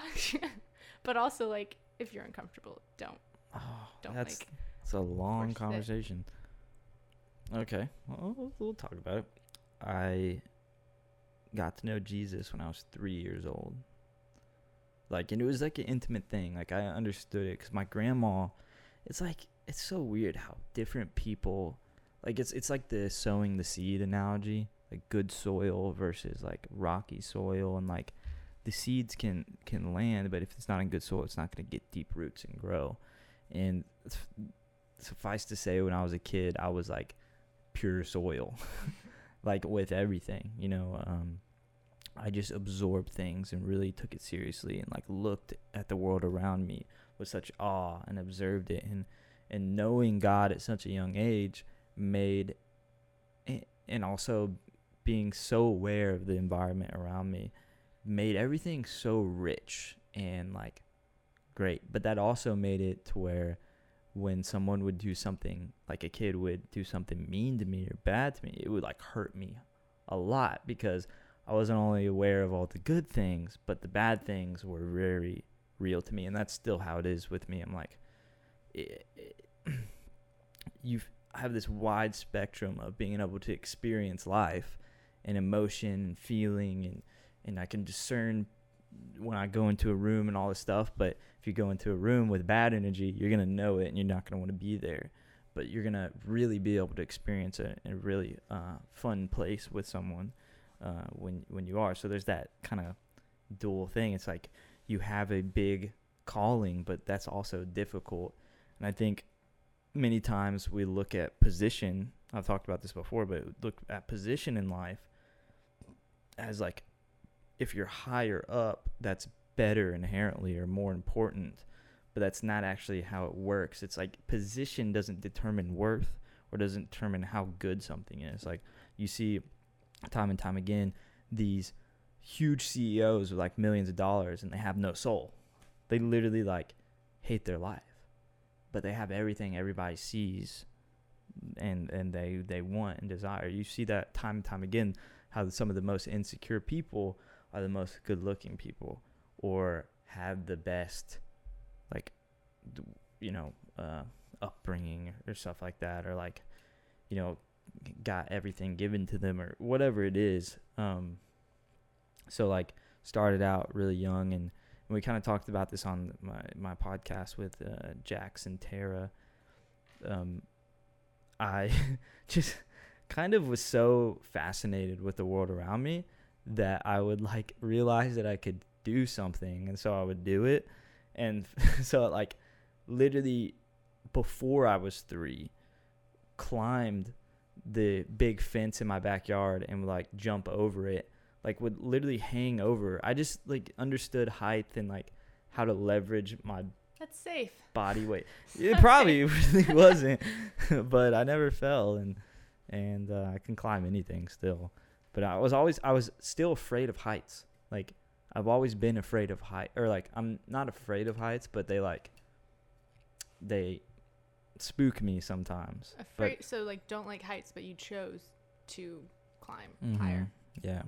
[laughs] but also like if you're uncomfortable, don't. Oh, Don't, that's like, it's a long force it. conversation. Okay, well, we'll, we'll talk about it. I got to know Jesus when I was three years old. Like, and it was like an intimate thing. Like, I understood it because my grandma. It's like it's so weird how different people. Like, it's it's like the sowing the seed analogy. Like good soil versus like rocky soil, and like the seeds can can land, but if it's not in good soil, it's not going to get deep roots and grow. And suffice to say, when I was a kid, I was like pure soil, [laughs] like with everything, you know. Um, I just absorbed things and really took it seriously and like looked at the world around me with such awe and observed it. And and knowing God at such a young age made and also being so aware of the environment around me made everything so rich and like great. But that also made it to where when someone would do something like a kid would do something mean to me or bad to me it would like hurt me a lot because I wasn't only aware of all the good things but the bad things were very real to me and that's still how it is with me I'm like [clears throat] you have this wide spectrum of being able to experience life and emotion and feeling and and I can discern when I go into a room and all this stuff. But if you go into a room with bad energy, you're gonna know it and you're not gonna want to be there. But you're gonna really be able to experience a, a really uh, fun place with someone uh, when when you are. So there's that kind of dual thing. It's like you have a big calling, but that's also difficult. And I think many times we look at position. I've talked about this before, but look at position in life as like if you're higher up, that's better inherently or more important. But that's not actually how it works. It's like position doesn't determine worth or doesn't determine how good something is. Like you see time and time again these huge CEOs with like millions of dollars and they have no soul. They literally like hate their life. But they have everything everybody sees and and they they want and desire. You see that time and time again how some of the most insecure people are the most good looking people or have the best like you know uh, upbringing or stuff like that or like you know got everything given to them or whatever it is um so like started out really young and, and we kind of talked about this on my my podcast with uh, and Tara. Um I [laughs] just kind of was so fascinated with the world around me that I would like realize that I could do something and so I would do it. And [laughs] so like literally before I was 3 climbed the big fence in my backyard and would like jump over it like would literally hang over. I just like understood height and like how to leverage my that's safe. body weight. [laughs] It probably really wasn't [laughs] but I never fell and and uh, I can climb anything still. But I was always I was still afraid of heights. Like I've always been afraid of height or like I'm not afraid of heights, but they like they spook me sometimes. Afraid but, so like don't like heights, but you chose to climb mm-hmm, higher. Yeah.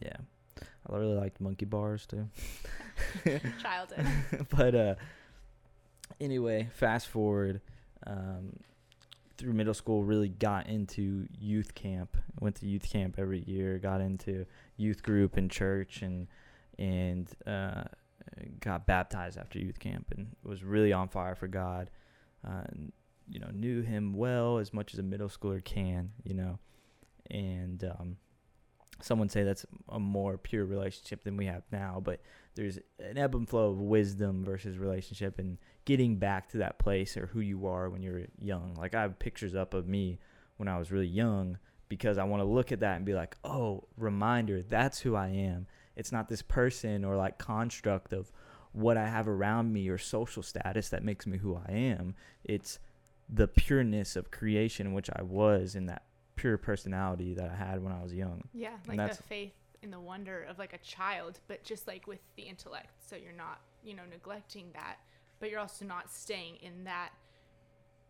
Yeah. I really liked monkey bars too. [laughs] Childhood. [laughs] but uh anyway, fast forward um through middle school really got into youth camp. Went to youth camp every year. Got into youth group and church and and uh, got baptized after youth camp and was really on fire for God. Uh, you know, knew Him well as much as a middle schooler can. You know, and um, someone say that's a more pure relationship than we have now, but there's an ebb and flow of wisdom versus relationship and getting back to that place or who you are when you're young. Like I have pictures up of me when I was really young because I want to look at that and be like, "Oh, reminder, that's who I am." It's not this person or like construct of what I have around me or social status that makes me who I am. It's the pureness of creation which I was in that pure personality that I had when I was young. Yeah, like the faith in the wonder of like a child, but just like with the intellect. So you're not, you know, neglecting that, but you're also not staying in that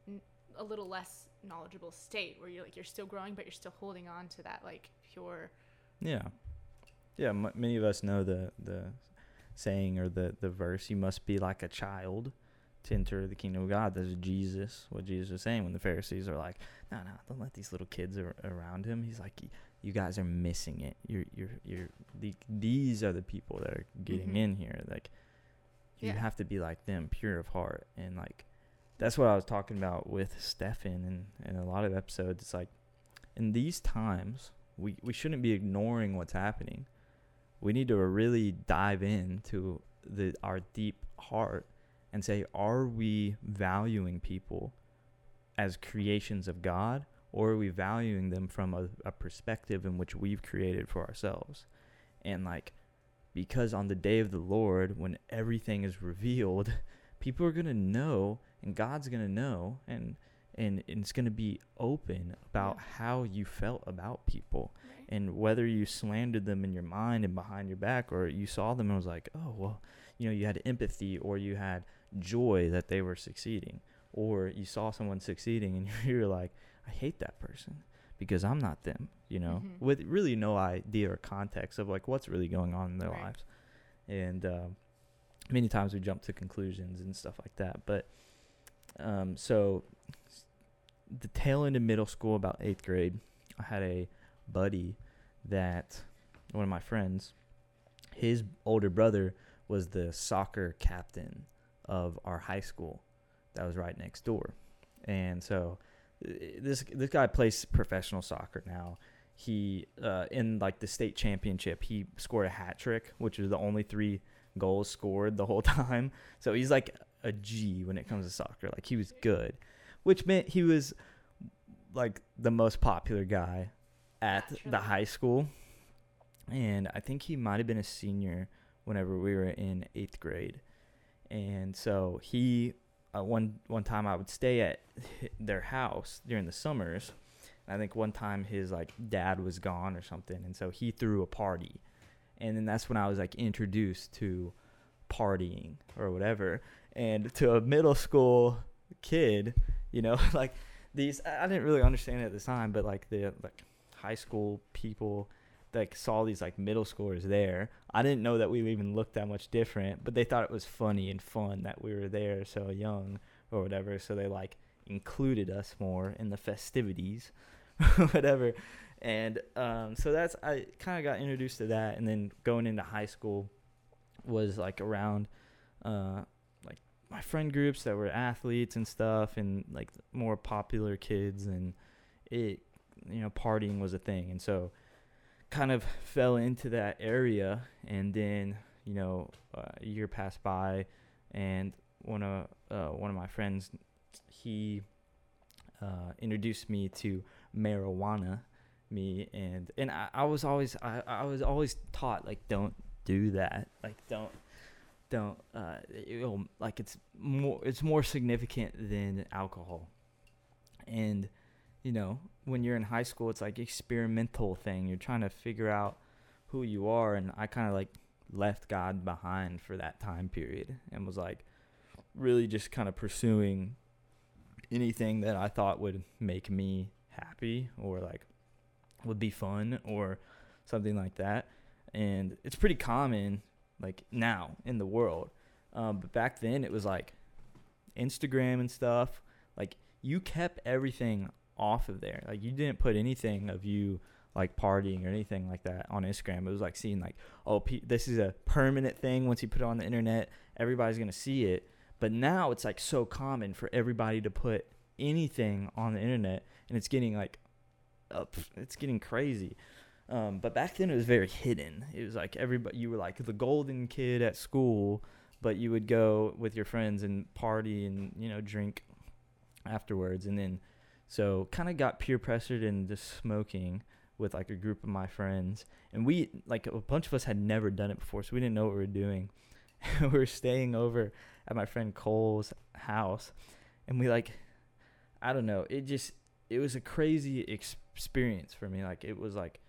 n- a little less knowledgeable state where you're like you're still growing, but you're still holding on to that like pure. Yeah, yeah. M- many of us know the the saying or the the verse. You must be like a child to enter the kingdom of God. That's Jesus, what Jesus was saying when the Pharisees are like, no, no, don't let these little kids ar- around him. He's like, you guys are missing it. You're, you're, you're, the, these are the people that are getting mm-hmm. in here. Like, you yeah. have to be like them, pure of heart. And like, that's what I was talking about with Stefan and, and a lot of episodes. It's like, in these times, we, we shouldn't be ignoring what's happening. We need to really dive into the our deep heart and say, are we valuing people as creations of God, or are we valuing them from a, a perspective in which we've created for ourselves? And like because on the day of the Lord, when everything is revealed, [laughs] people are gonna know, and God's gonna know, and and, and it's gonna be open about Yeah. how you felt about people, Right. and whether you slandered them in your mind and behind your back, or you saw them and was like, oh well, you know, you had empathy, or you had joy that they were succeeding, or you saw someone succeeding and [laughs] you're like, I hate that person because I'm not them, you know, Mhm. with really no idea or context of like what's really going on in their Right. lives. And um, many times we jump to conclusions and stuff like that. But um, so the tail end of middle school, about eighth grade, I had a buddy that one of my friends, his older brother was the soccer captain of our high school that was right next door. And so uh, this this guy plays professional soccer now. He uh, in like the state championship, he scored a hat trick, which was the only three goals scored the whole [laughs] time. So he's like a G when it comes to soccer. Like he was good, which meant he was like the most popular guy at the high school. And I think he might have been a senior whenever we were in eighth grade. And so he, uh, one one time I would stay at their house during the summers. I think one time his like dad was gone or something, and so he threw a party, and then that's when I was like introduced to partying or whatever, and to a middle school kid, you know, [laughs] like these I didn't really understand it at the time, but like the like high school people like saw these like middle schoolers there. I didn't know that we even looked that much different, but they thought it was funny and fun that we were there so young or whatever. So they like included us more in the festivities, [laughs] whatever. And um, so that's I kind of got introduced to that, and then going into high school was like around uh, my friend groups that were athletes and stuff, and like more popular kids, and it you know partying was a thing, and so kind of fell into that area and then you know uh, a year passed by and one of uh, one of my friends he uh, introduced me to marijuana me and and I, I was always I, I was always taught like don't do that. Like don't don't uh it'll, like it's more it's more significant than alcohol. And you know when you're in high school it's like experimental thing. You're trying to figure out who you are and i kind of like left god behind for that time period and was like really just kind of pursuing anything that i thought would make me happy or like would be fun or something like that. And it's pretty common like now in the world um, but back then it was like instagram and stuff like you kept everything off of there. Like you didn't put anything of you like partying or anything like that on Instagram. It was like seeing like, oh, pe- this is a permanent thing. Once you put it on the internet, everybody's gonna see it. But now it's like so common for everybody to put anything on the internet, and it's getting like, up, it's getting crazy. Um, but back then it was very hidden. It was like everybody, you were like the golden kid at school, but you would go with your friends and party and you know drink afterwards, and then so kind of got peer pressured into smoking with like a group of my friends, and we like a bunch of us had never done it before, so we didn't know what we were doing. [laughs] we were staying over at my friend Cole's house, and we like, I don't know, it just it was a crazy experience for me. Like it was like,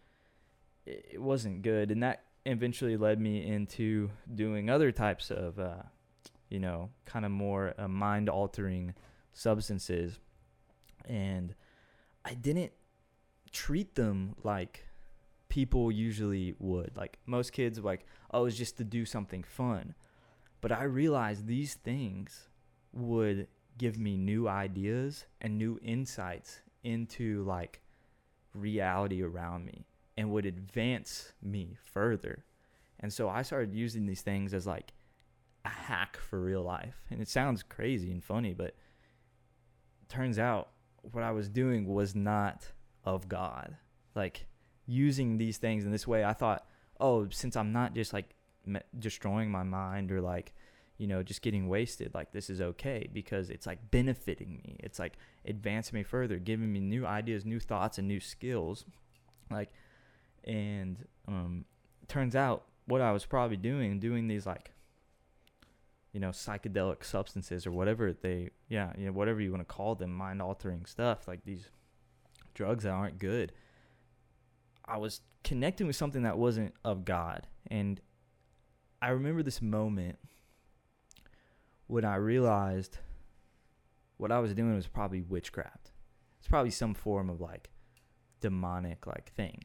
it, wasn't good, and that eventually led me into doing other types of, uh, you know, kind of more uh, mind altering substances and I didn't treat them like people usually would. Like most kids like, oh, it's just to do something fun. But I realized these things would give me new ideas and new insights into like reality around me and would advance me further. And so I started using these things as like a hack for real life. And it sounds crazy and funny, but turns out what I was doing was not of God. Like using these things in this way, I thought, oh, since I'm not just like me- destroying my mind or like, you know, just getting wasted, like this is okay because it's like benefiting me. It's like advancing me further, giving me new ideas, new thoughts, and new skills. Like, and um, turns out what I was probably doing, doing these like, you know, psychedelic substances or whatever they, yeah, you know, whatever you want to call them, mind altering stuff, like these drugs that aren't good. I was connecting with something that wasn't of God. And I remember this moment when I realized what I was doing was probably witchcraft. It's probably some form of like demonic like thing.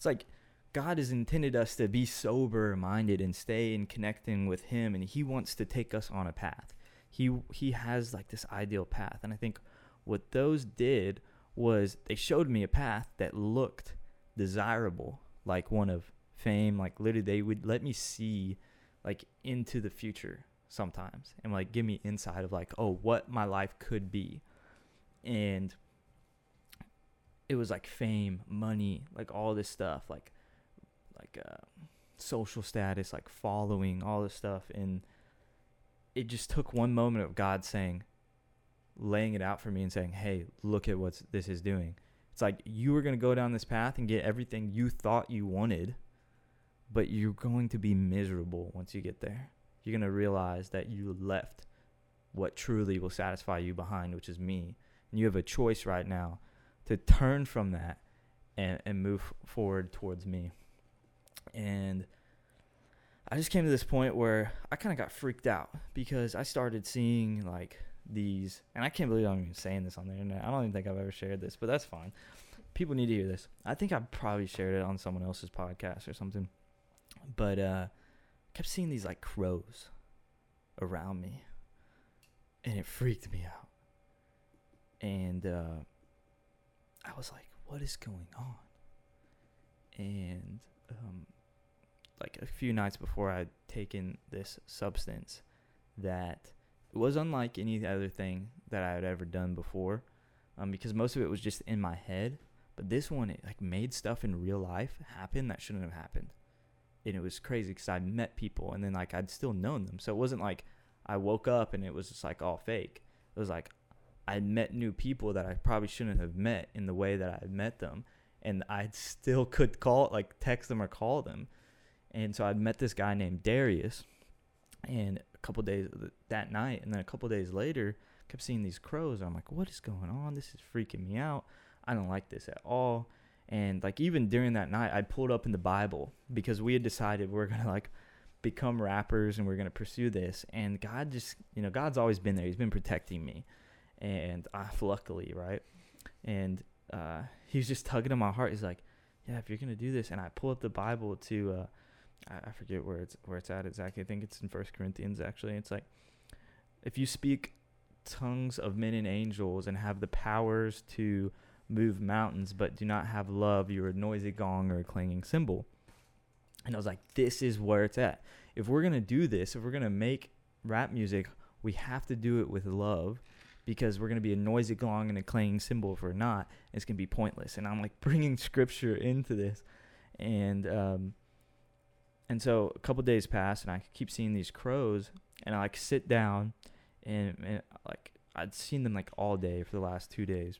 It's like God has intended us to be sober minded and stay in connecting with him and he wants to take us on a path. He he has like this ideal path and I think what those did was they showed me a path that looked desirable like one of fame like literally they would let me see like into the future sometimes and like give me insight of like oh what my life could be and it was like fame money like all this stuff like like uh, social status like following all this stuff. And it just took one moment of god saying laying it out for me and saying hey look at what this is doing. It's like you were going to go down this path and get everything you thought you wanted but you're going to be miserable once you get there. You're going to realize that you left what truly will satisfy you behind, which is me. And you have a choice right now to turn from that and, and move forward towards me. And I just came to this point where I kind of got freaked out because I started seeing like these, and I can't believe I'm even saying this on the internet. I don't even think I've ever shared this, but that's fine. People need to hear this. I think I probably shared it on someone else's podcast or something. But uh, kept seeing these like crows around me and it freaked me out and uh, i was like what is going on and um, like a few nights before i'd taken this substance that was unlike any other thing that i had ever done before um, because most of it was just in my head but this one it like made stuff in real life happen that shouldn't have happened and it was crazy because I met people and then like I'd still known them. So it wasn't like I woke up and it was just like all fake. It was like I met new people that I probably shouldn't have met in the way that I met them, and I still could call like text them or call them. And so I'd met this guy named Darius, and a couple days uh, that night, and then a couple days later, kept seeing these crows. I'm like, what is going on? This is freaking me out. I don't like this at all. And like even during that night, I pulled up in the Bible because we had decided we're gonna like become rappers and we're gonna pursue this. And God just, you know, God's always been there. He's been protecting me, and uh, [laughs] luckily, right? And uh, He's just tugging on my heart. He's like, "Yeah, if you're gonna do this," and I pull up the Bible to, uh, I, I forget where it's where it's at exactly. I think it's in First Corinthians actually. It's like, if you speak tongues of men and angels and have the powers to move mountains but do not have love, you're a noisy gong or a clanging cymbal. And I was like, this is where it's at. If we're to do this, if we're to make rap music, we have to do it with love because we're going to be a noisy gong and a clanging cymbal if we're not. It's going to be pointless. And I'm like [laughs] bringing scripture into this. And, um, and so a couple days pass and I keep seeing these crows and I like sit down and, and like I'd seen them like all day for the last two days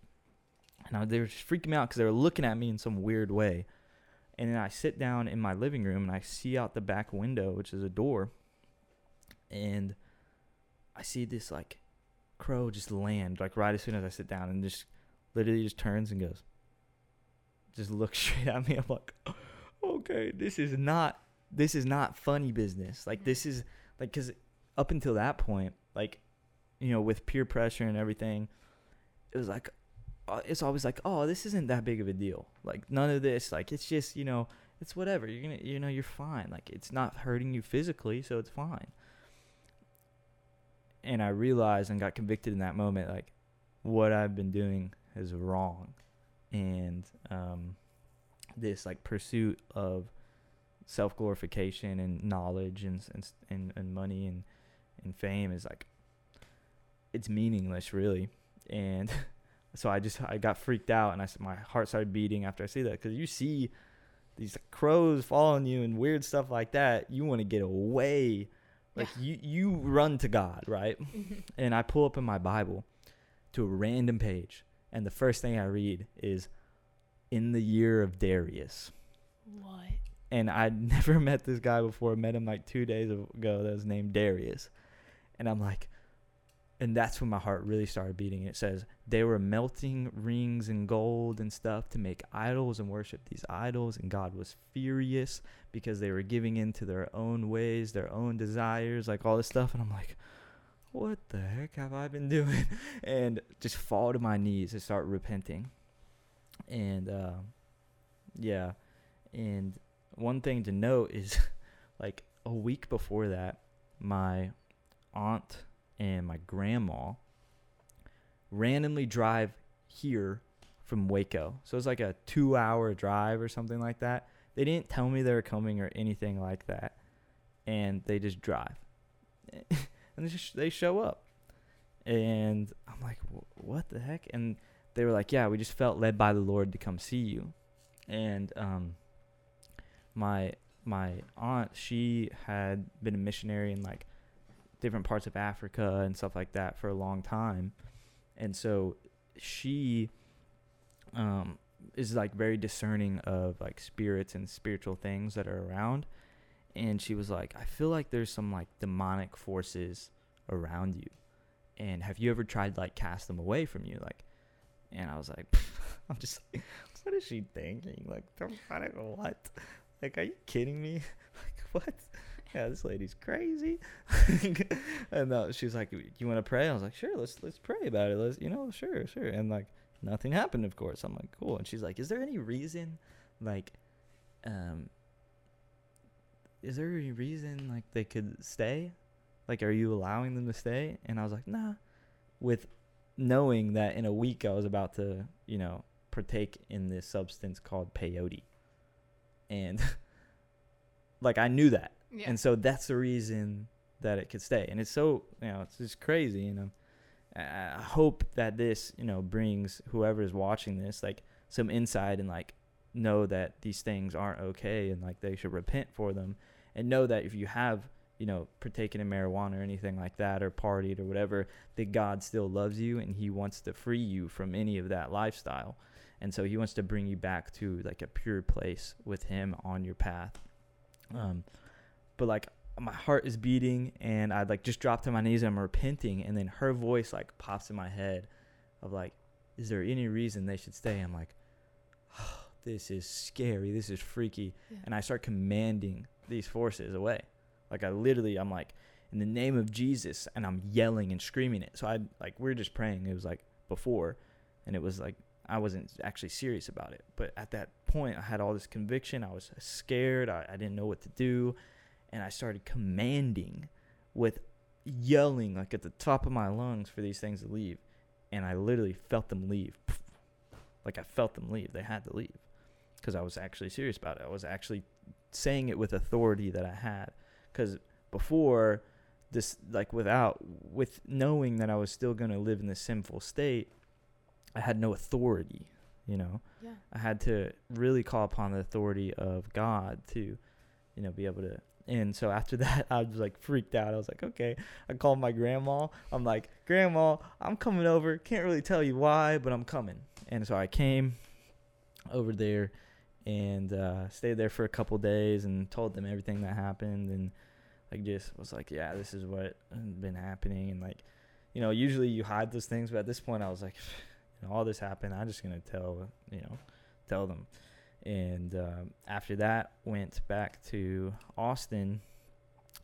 and I, they were just freaking me out because they were looking at me in some weird way. And then I sit down in my living room and I see out the back window, which is a door, and I see this like crow just land like right as soon as I sit down and just literally just turns and goes, just looks [laughs] straight at me. I'm like, [gasps] okay, this is not this is not funny business. Like this is like because up until that point, like you know, with peer pressure and everything, it was like uh, it's always like, oh, this isn't that big of a deal. Like none of this. Like it's just you know, it's whatever. You're gonna you know you're fine. Like it's not hurting you physically, so it's fine. And I realized and got convicted in that moment, like what I've been doing is wrong, and um, this like pursuit of self glorification and knowledge and, and and money and and fame is like it's meaningless really and [laughs] so I just I got freaked out and I my heart started beating after I see that because you see these crows following you and weird stuff like that. You want to get away, like yeah. you you run to God, right? Mm-hmm. and I pull up in my Bible to a random page, and the first thing I read is in the year of Darius. What? and I'd [laughs] never met this guy before. Met him like two days ago. That was named Darius, and I'm like, and that's when my heart really started beating. It says they were melting rings and gold and stuff to make idols and worship these idols, and God was furious because they were giving in to their own ways, their own desires, like all this stuff. And I'm like, what the heck have I been [laughs] doing? And just fall to my knees and start repenting. And uh, yeah, and one thing to note is [laughs] like a week before that, my aunt and my grandma randomly drive here from Waco. So it's like a two hour drive or something like that. They didn't tell me they were coming or anything like that. And they just drive. [laughs] and they, just, they show up. And I'm like, what the heck? And they were like, yeah, we just felt led by the Lord to come see you. And um, my my aunt, she had been a missionary in like different parts of Africa and stuff like that for a long time. And so she um, is like very discerning of like spirits and spiritual things that are around. And she was like, I feel like there's some like demonic forces around you. And have you ever tried like cast them away from you? Like, and I was like, [laughs] I'm just like, [laughs] what is she thinking? Like, demonic what? Like, are you kidding me? [laughs] like, what? Yeah, this lady's crazy. [laughs] and uh, she's like, you want to pray? I was like, sure, let's let's pray about it. Let's, you know, sure, sure. And like, nothing happened, of course. I'm like, cool. And she's like, is there any reason, like, um, is there any reason like they could stay? Like, are you allowing them to stay? And I was like, nah. With knowing that in a week I was about to, you know, partake in this substance called peyote, and [laughs] like I knew that yeah. And so that's the reason that it could stay. And it's so, you know, it's just crazy, you know. I hope that this, you know, brings whoever is watching this like some insight and like know that these things aren't okay and like they should repent for them and know that if you have, you know, partaken in marijuana or anything like that or partied or whatever, that God still loves you and he wants to free you from any of that lifestyle. And so he wants to bring you back to like a pure place with him on your path. Um, but like my heart is beating and I like just drop to my knees and I'm repenting and then her voice like pops in my head of like, is there any reason they should stay? I'm like, oh, this is scary. This is freaky. Yeah. And I start commanding these forces away. Like I literally, I'm like, in the name of Jesus, and I'm yelling and screaming it. So I like we are just praying. It was like before, and it was like I wasn't actually serious about it. But at that point, I had all this conviction. I was scared. I, I didn't know what to do and I started commanding with yelling like at the top of my lungs for these things to leave. And I literally felt them leave. [laughs] Like I felt them leave. They had to leave because I was actually serious about it. I was actually saying it with authority that I had. Because before this, like without, with knowing that I was still going to live in this sinful state, I had no authority, you know? Yeah. I had to really call upon the authority of God to, you know, be able to and so after [laughs] that, I was like freaked out. I was like, okay. I called my grandma. I'm like, Grandma, I'm coming over. Can't really tell you why, but I'm coming. And so I came over there and uh, stayed there for a couple days and told them everything that happened and like just was like, yeah, this is what been happening and like, you know, usually you hide those things, but at this point I was like, you know, all this happened. I'm just gonna tell, you know, tell them and um, after that went back to austin.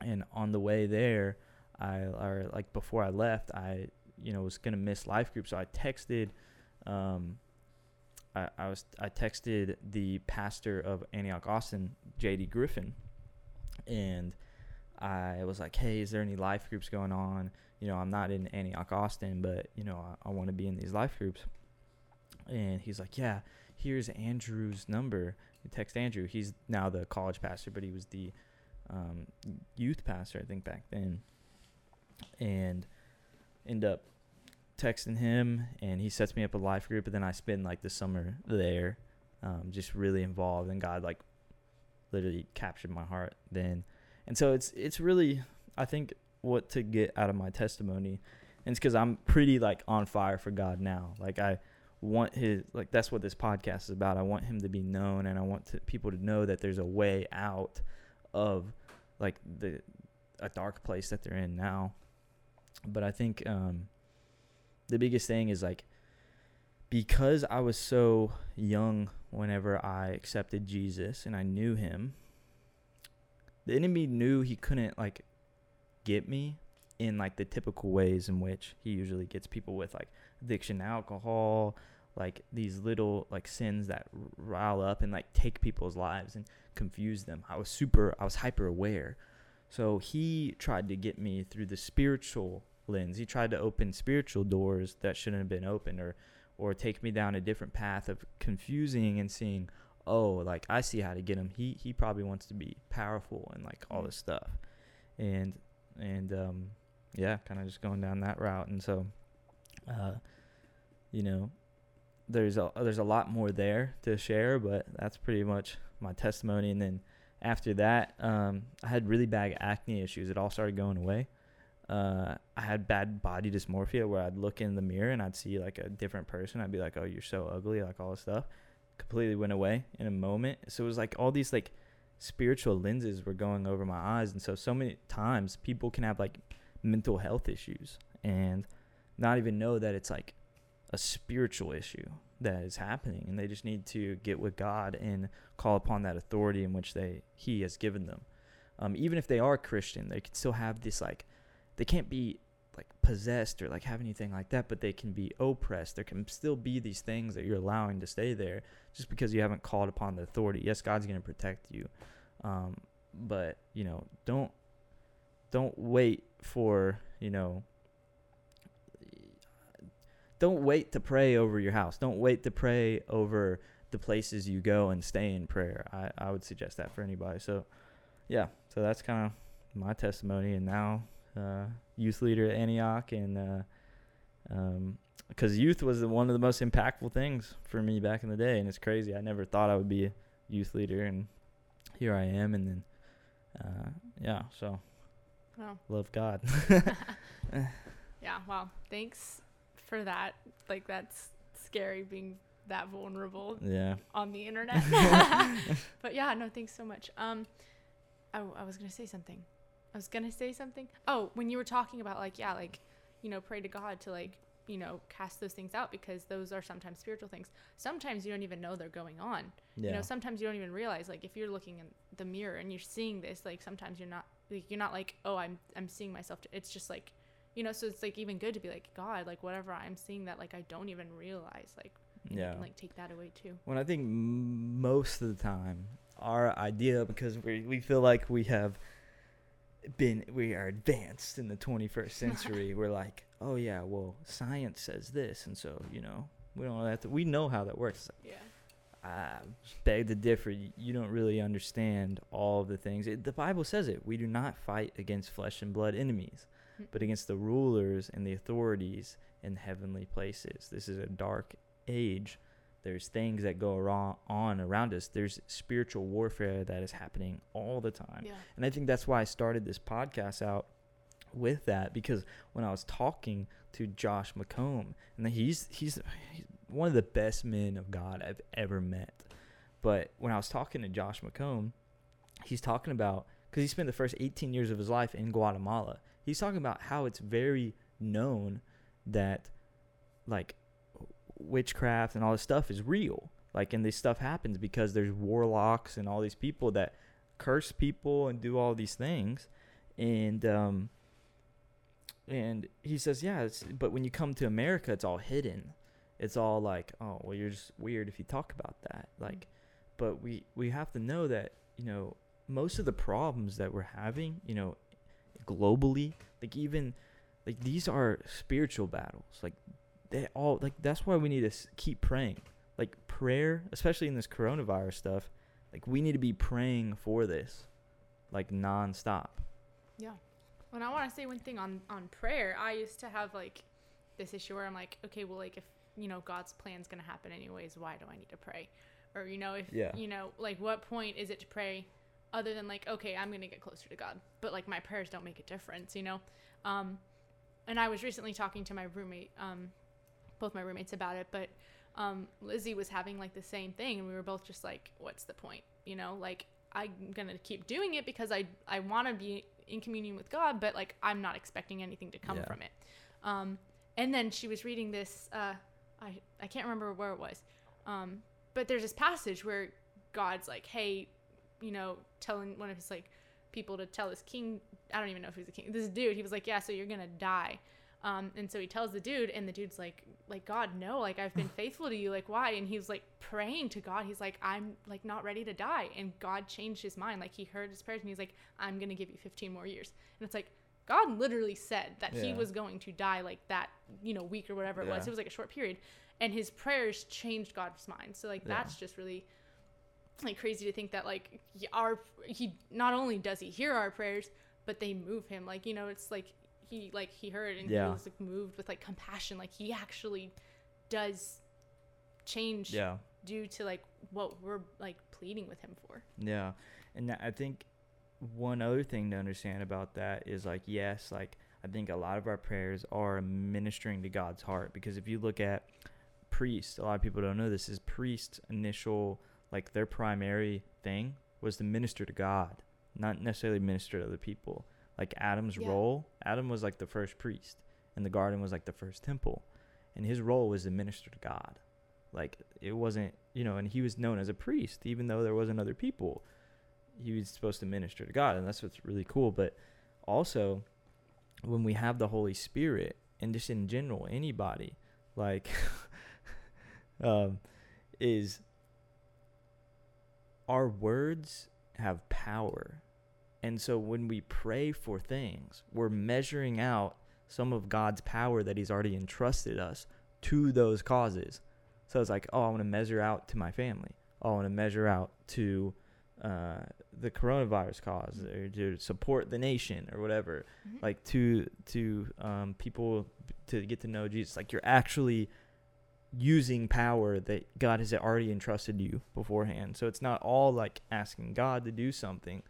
And on the way there i or like before i left i you know was gonna miss life group. So i texted um, I, I was i texted the pastor of antioch austin jd griffin. And i was like hey is there any life groups going on? You know i'm not in antioch austin but you know i, I want to be in these life groups. And he's like yeah here's Andrew's number. You text Andrew. He's now the college pastor, but he was the um, youth pastor, I think, back then. And end up texting him, and he sets me up a life group. And then I spend like the summer there, um, just really involved. And God like literally captured my heart then. And so it's it's really I think what to get out of my testimony, and it's because I'm pretty like on fire for God now. Like I want his like that's what this podcast is about. I want him to be known, and I want to, people to know that there's a way out of like the a dark place that they're in now. But I think um, the biggest thing is like because I was so young whenever I accepted Jesus and I knew him. The enemy knew he couldn't like get me in like the typical ways in which he usually gets people with like addiction to alcohol, like these little like sins that rile up and like take people's lives and confuse them. I was super I was hyper aware. So he tried to get me through the spiritual lens. He tried to open spiritual doors that shouldn't have been opened or or take me down a different path of confusing and seeing, oh, like I see how to get him. He he probably wants to be powerful and like all this stuff. And and um yeah, kind of just going down that route and so uh you know, there's a there's a lot more there to share, but that's pretty much my testimony and then after that, um, I had really bad acne issues. It all started going away uh, I had bad body dysmorphia where I'd look in the mirror and I'd see like a different person. I'd be like, "Oh, you're so ugly," like all this stuff. Completely went away in a moment. So it was like all these like spiritual lenses were going over my eyes, and so so many times people can have like mental health issues and not even know that it's like a spiritual issue that is happening and they just need to get with God and call upon that authority in which they he has given them. Um, even if they are Christian, they can still have this like they can't be like possessed or like have anything like that, but they can be oppressed. There can still be these things that you're allowing to stay there just because you haven't called upon the authority. Yes, God's going to protect you. Um, but, you know, don't don't wait for, you know, don't wait to pray over your house. Don't wait to pray over the places you go and stay in prayer. I, I would suggest that for anybody. So, yeah, so that's kind of my testimony. And now uh, youth leader at Antioch, and because uh, um, youth was one of the most impactful things for me back in the day, and it's crazy. I never thought I would be a youth leader, and here I am, and then uh, yeah, so wow. love God. [laughs] [laughs] yeah, wow. Thanks for that. Like that's scary being that vulnerable yeah on the [laughs] internet [laughs] but yeah no thanks so much um I, I was gonna say something I was gonna say something. Oh, when you were talking about like yeah, like you know, pray to God to like you know cast those things out because those are sometimes spiritual things. Sometimes you don't even know they're going on. Yeah. You know, sometimes you don't even realize like if you're looking in the mirror and you're seeing this, like sometimes you're not like you're not like oh I'm I'm seeing myself. It's just like you know, so it's like even good to be like God, like whatever I'm seeing that like I don't even realize like yeah can, like take that away too. When I think most of the time our idea because we we feel like we have been we are advanced in the 21st [laughs] century we're like oh yeah well science says this and so you know we don't have to we know how that works yeah I beg to differ. You don't really understand all of the things. It, the Bible says it. We do not fight against flesh and blood enemies. But against the rulers and the authorities in heavenly places. This is a dark age there's things that go wrong on around us. There's spiritual warfare that is happening all the time. Yeah. And I think that's why I started this podcast out with that because when I was talking to Josh McComb, and he's, he's he's one of the best men of God I've ever met. But when I was talking to Josh McComb, he's talking about because he spent the first 18 years of his life in Guatemala. He's talking about how it's very known that like witchcraft and all this stuff is real. Like, and this stuff happens because there's warlocks and all these people that curse people and do all these things. And, um, and he says, yeah, but when you come to America, it's all hidden. It's all like, oh, well, you're just weird if you talk about that. Like, but we, we have to know that, you know, most of the problems that we're having, you know, globally, like even, like these are spiritual battles. Like they all like that's why we need to keep praying. Like prayer, especially in this coronavirus stuff, like we need to be praying for this, like nonstop. Yeah. When I want to say one thing on on prayer, I used to have like this issue where I'm like, okay, well, like if you know God's plan's gonna happen anyways, why do I need to pray? Or you know, if yeah. you know, like what point is it to pray, other than like, okay, I'm gonna get closer to God, but like my prayers don't make a difference, you know. Um, and I was recently talking to my roommate um, both my roommates about it, but um, Lizzie was having like the same thing, and we were both just like, "What's the point?" You know, like I'm gonna keep doing it because I I want to be in communion with God, but like I'm not expecting anything to come Yeah. from it. Um, and then she was reading this. Uh, I I can't remember where it was, um, but there's this passage where God's like, "Hey, you know, telling one of his like people to tell this king. I don't even know if he's a king. This dude, he was like, "Yeah, so you're gonna die." Um, and so he tells the dude, and the dude's like, like God, no, like I've been [laughs] faithful to you, like why? And he was like praying to God. He's like, I'm like not ready to die, and God changed his mind. Like he heard his prayers, and he's like, I'm gonna give you 15 more years. And it's like God literally said that he was going to die like that, you know, week or whatever it was. It was like a short period, and his prayers changed God's mind. So like Yeah. that's just really like crazy to think that like our he not only does he hear our prayers, but they move him. Like you know, it's like he like he heard and Yeah. he was like moved with like compassion. Like he actually does change Yeah. due to like what we're like pleading with him for. Yeah. And I think one other thing to understand about that is like, yes, like I think a lot of our prayers are ministering to God's heart because if you look at priests, a lot of people don't know this is priests' initial, like their primary thing was to minister to God, not necessarily minister to other people. Like Adam's Yeah. role, Adam was like the first priest, and the garden was like the first temple, and his role was to minister to God. Like it wasn't, you know, and he was known as a priest, even though there wasn't other people. He was supposed to minister to God, and that's what's really cool. But also, when we have the Holy Spirit, and just in general, anybody, like, [laughs] um, is our words have power. And so when we pray for things, we're measuring out some of God's power that He's already entrusted us to those causes. So it's like, oh, I want to measure out to my family. Oh, I want to measure out to uh, the coronavirus cause or to support the nation or whatever. Mhm. Like to to um, people to get to know Jesus. Like you're actually using power that God has already entrusted you beforehand. So it's not all like asking God to do something,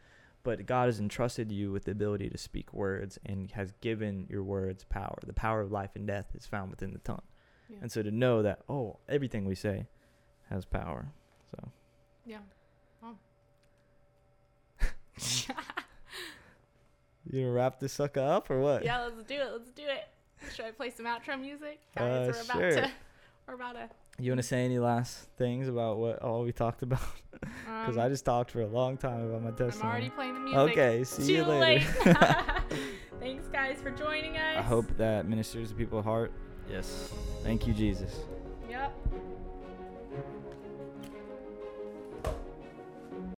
but God has entrusted you with the ability to speak words and has given your words power. The power of life and death is found within the tongue. Yeah. And so to know that, oh, everything we say has power. So Yeah. [laughs] you gonna wrap this sucker up or what? yeah, let's do it. Let's do it. Should I play some outro music? Uh, we're about sure. to to You want to say any last things about what all we talked about? [laughs] Because um, I just talked for a long time about my I'm testimony. already playing the music. Okay, see you later. late. [laughs] [laughs] Thanks guys for joining us. I hope that ministers to people's heart. Yes. Thank you, Jesus. Yep.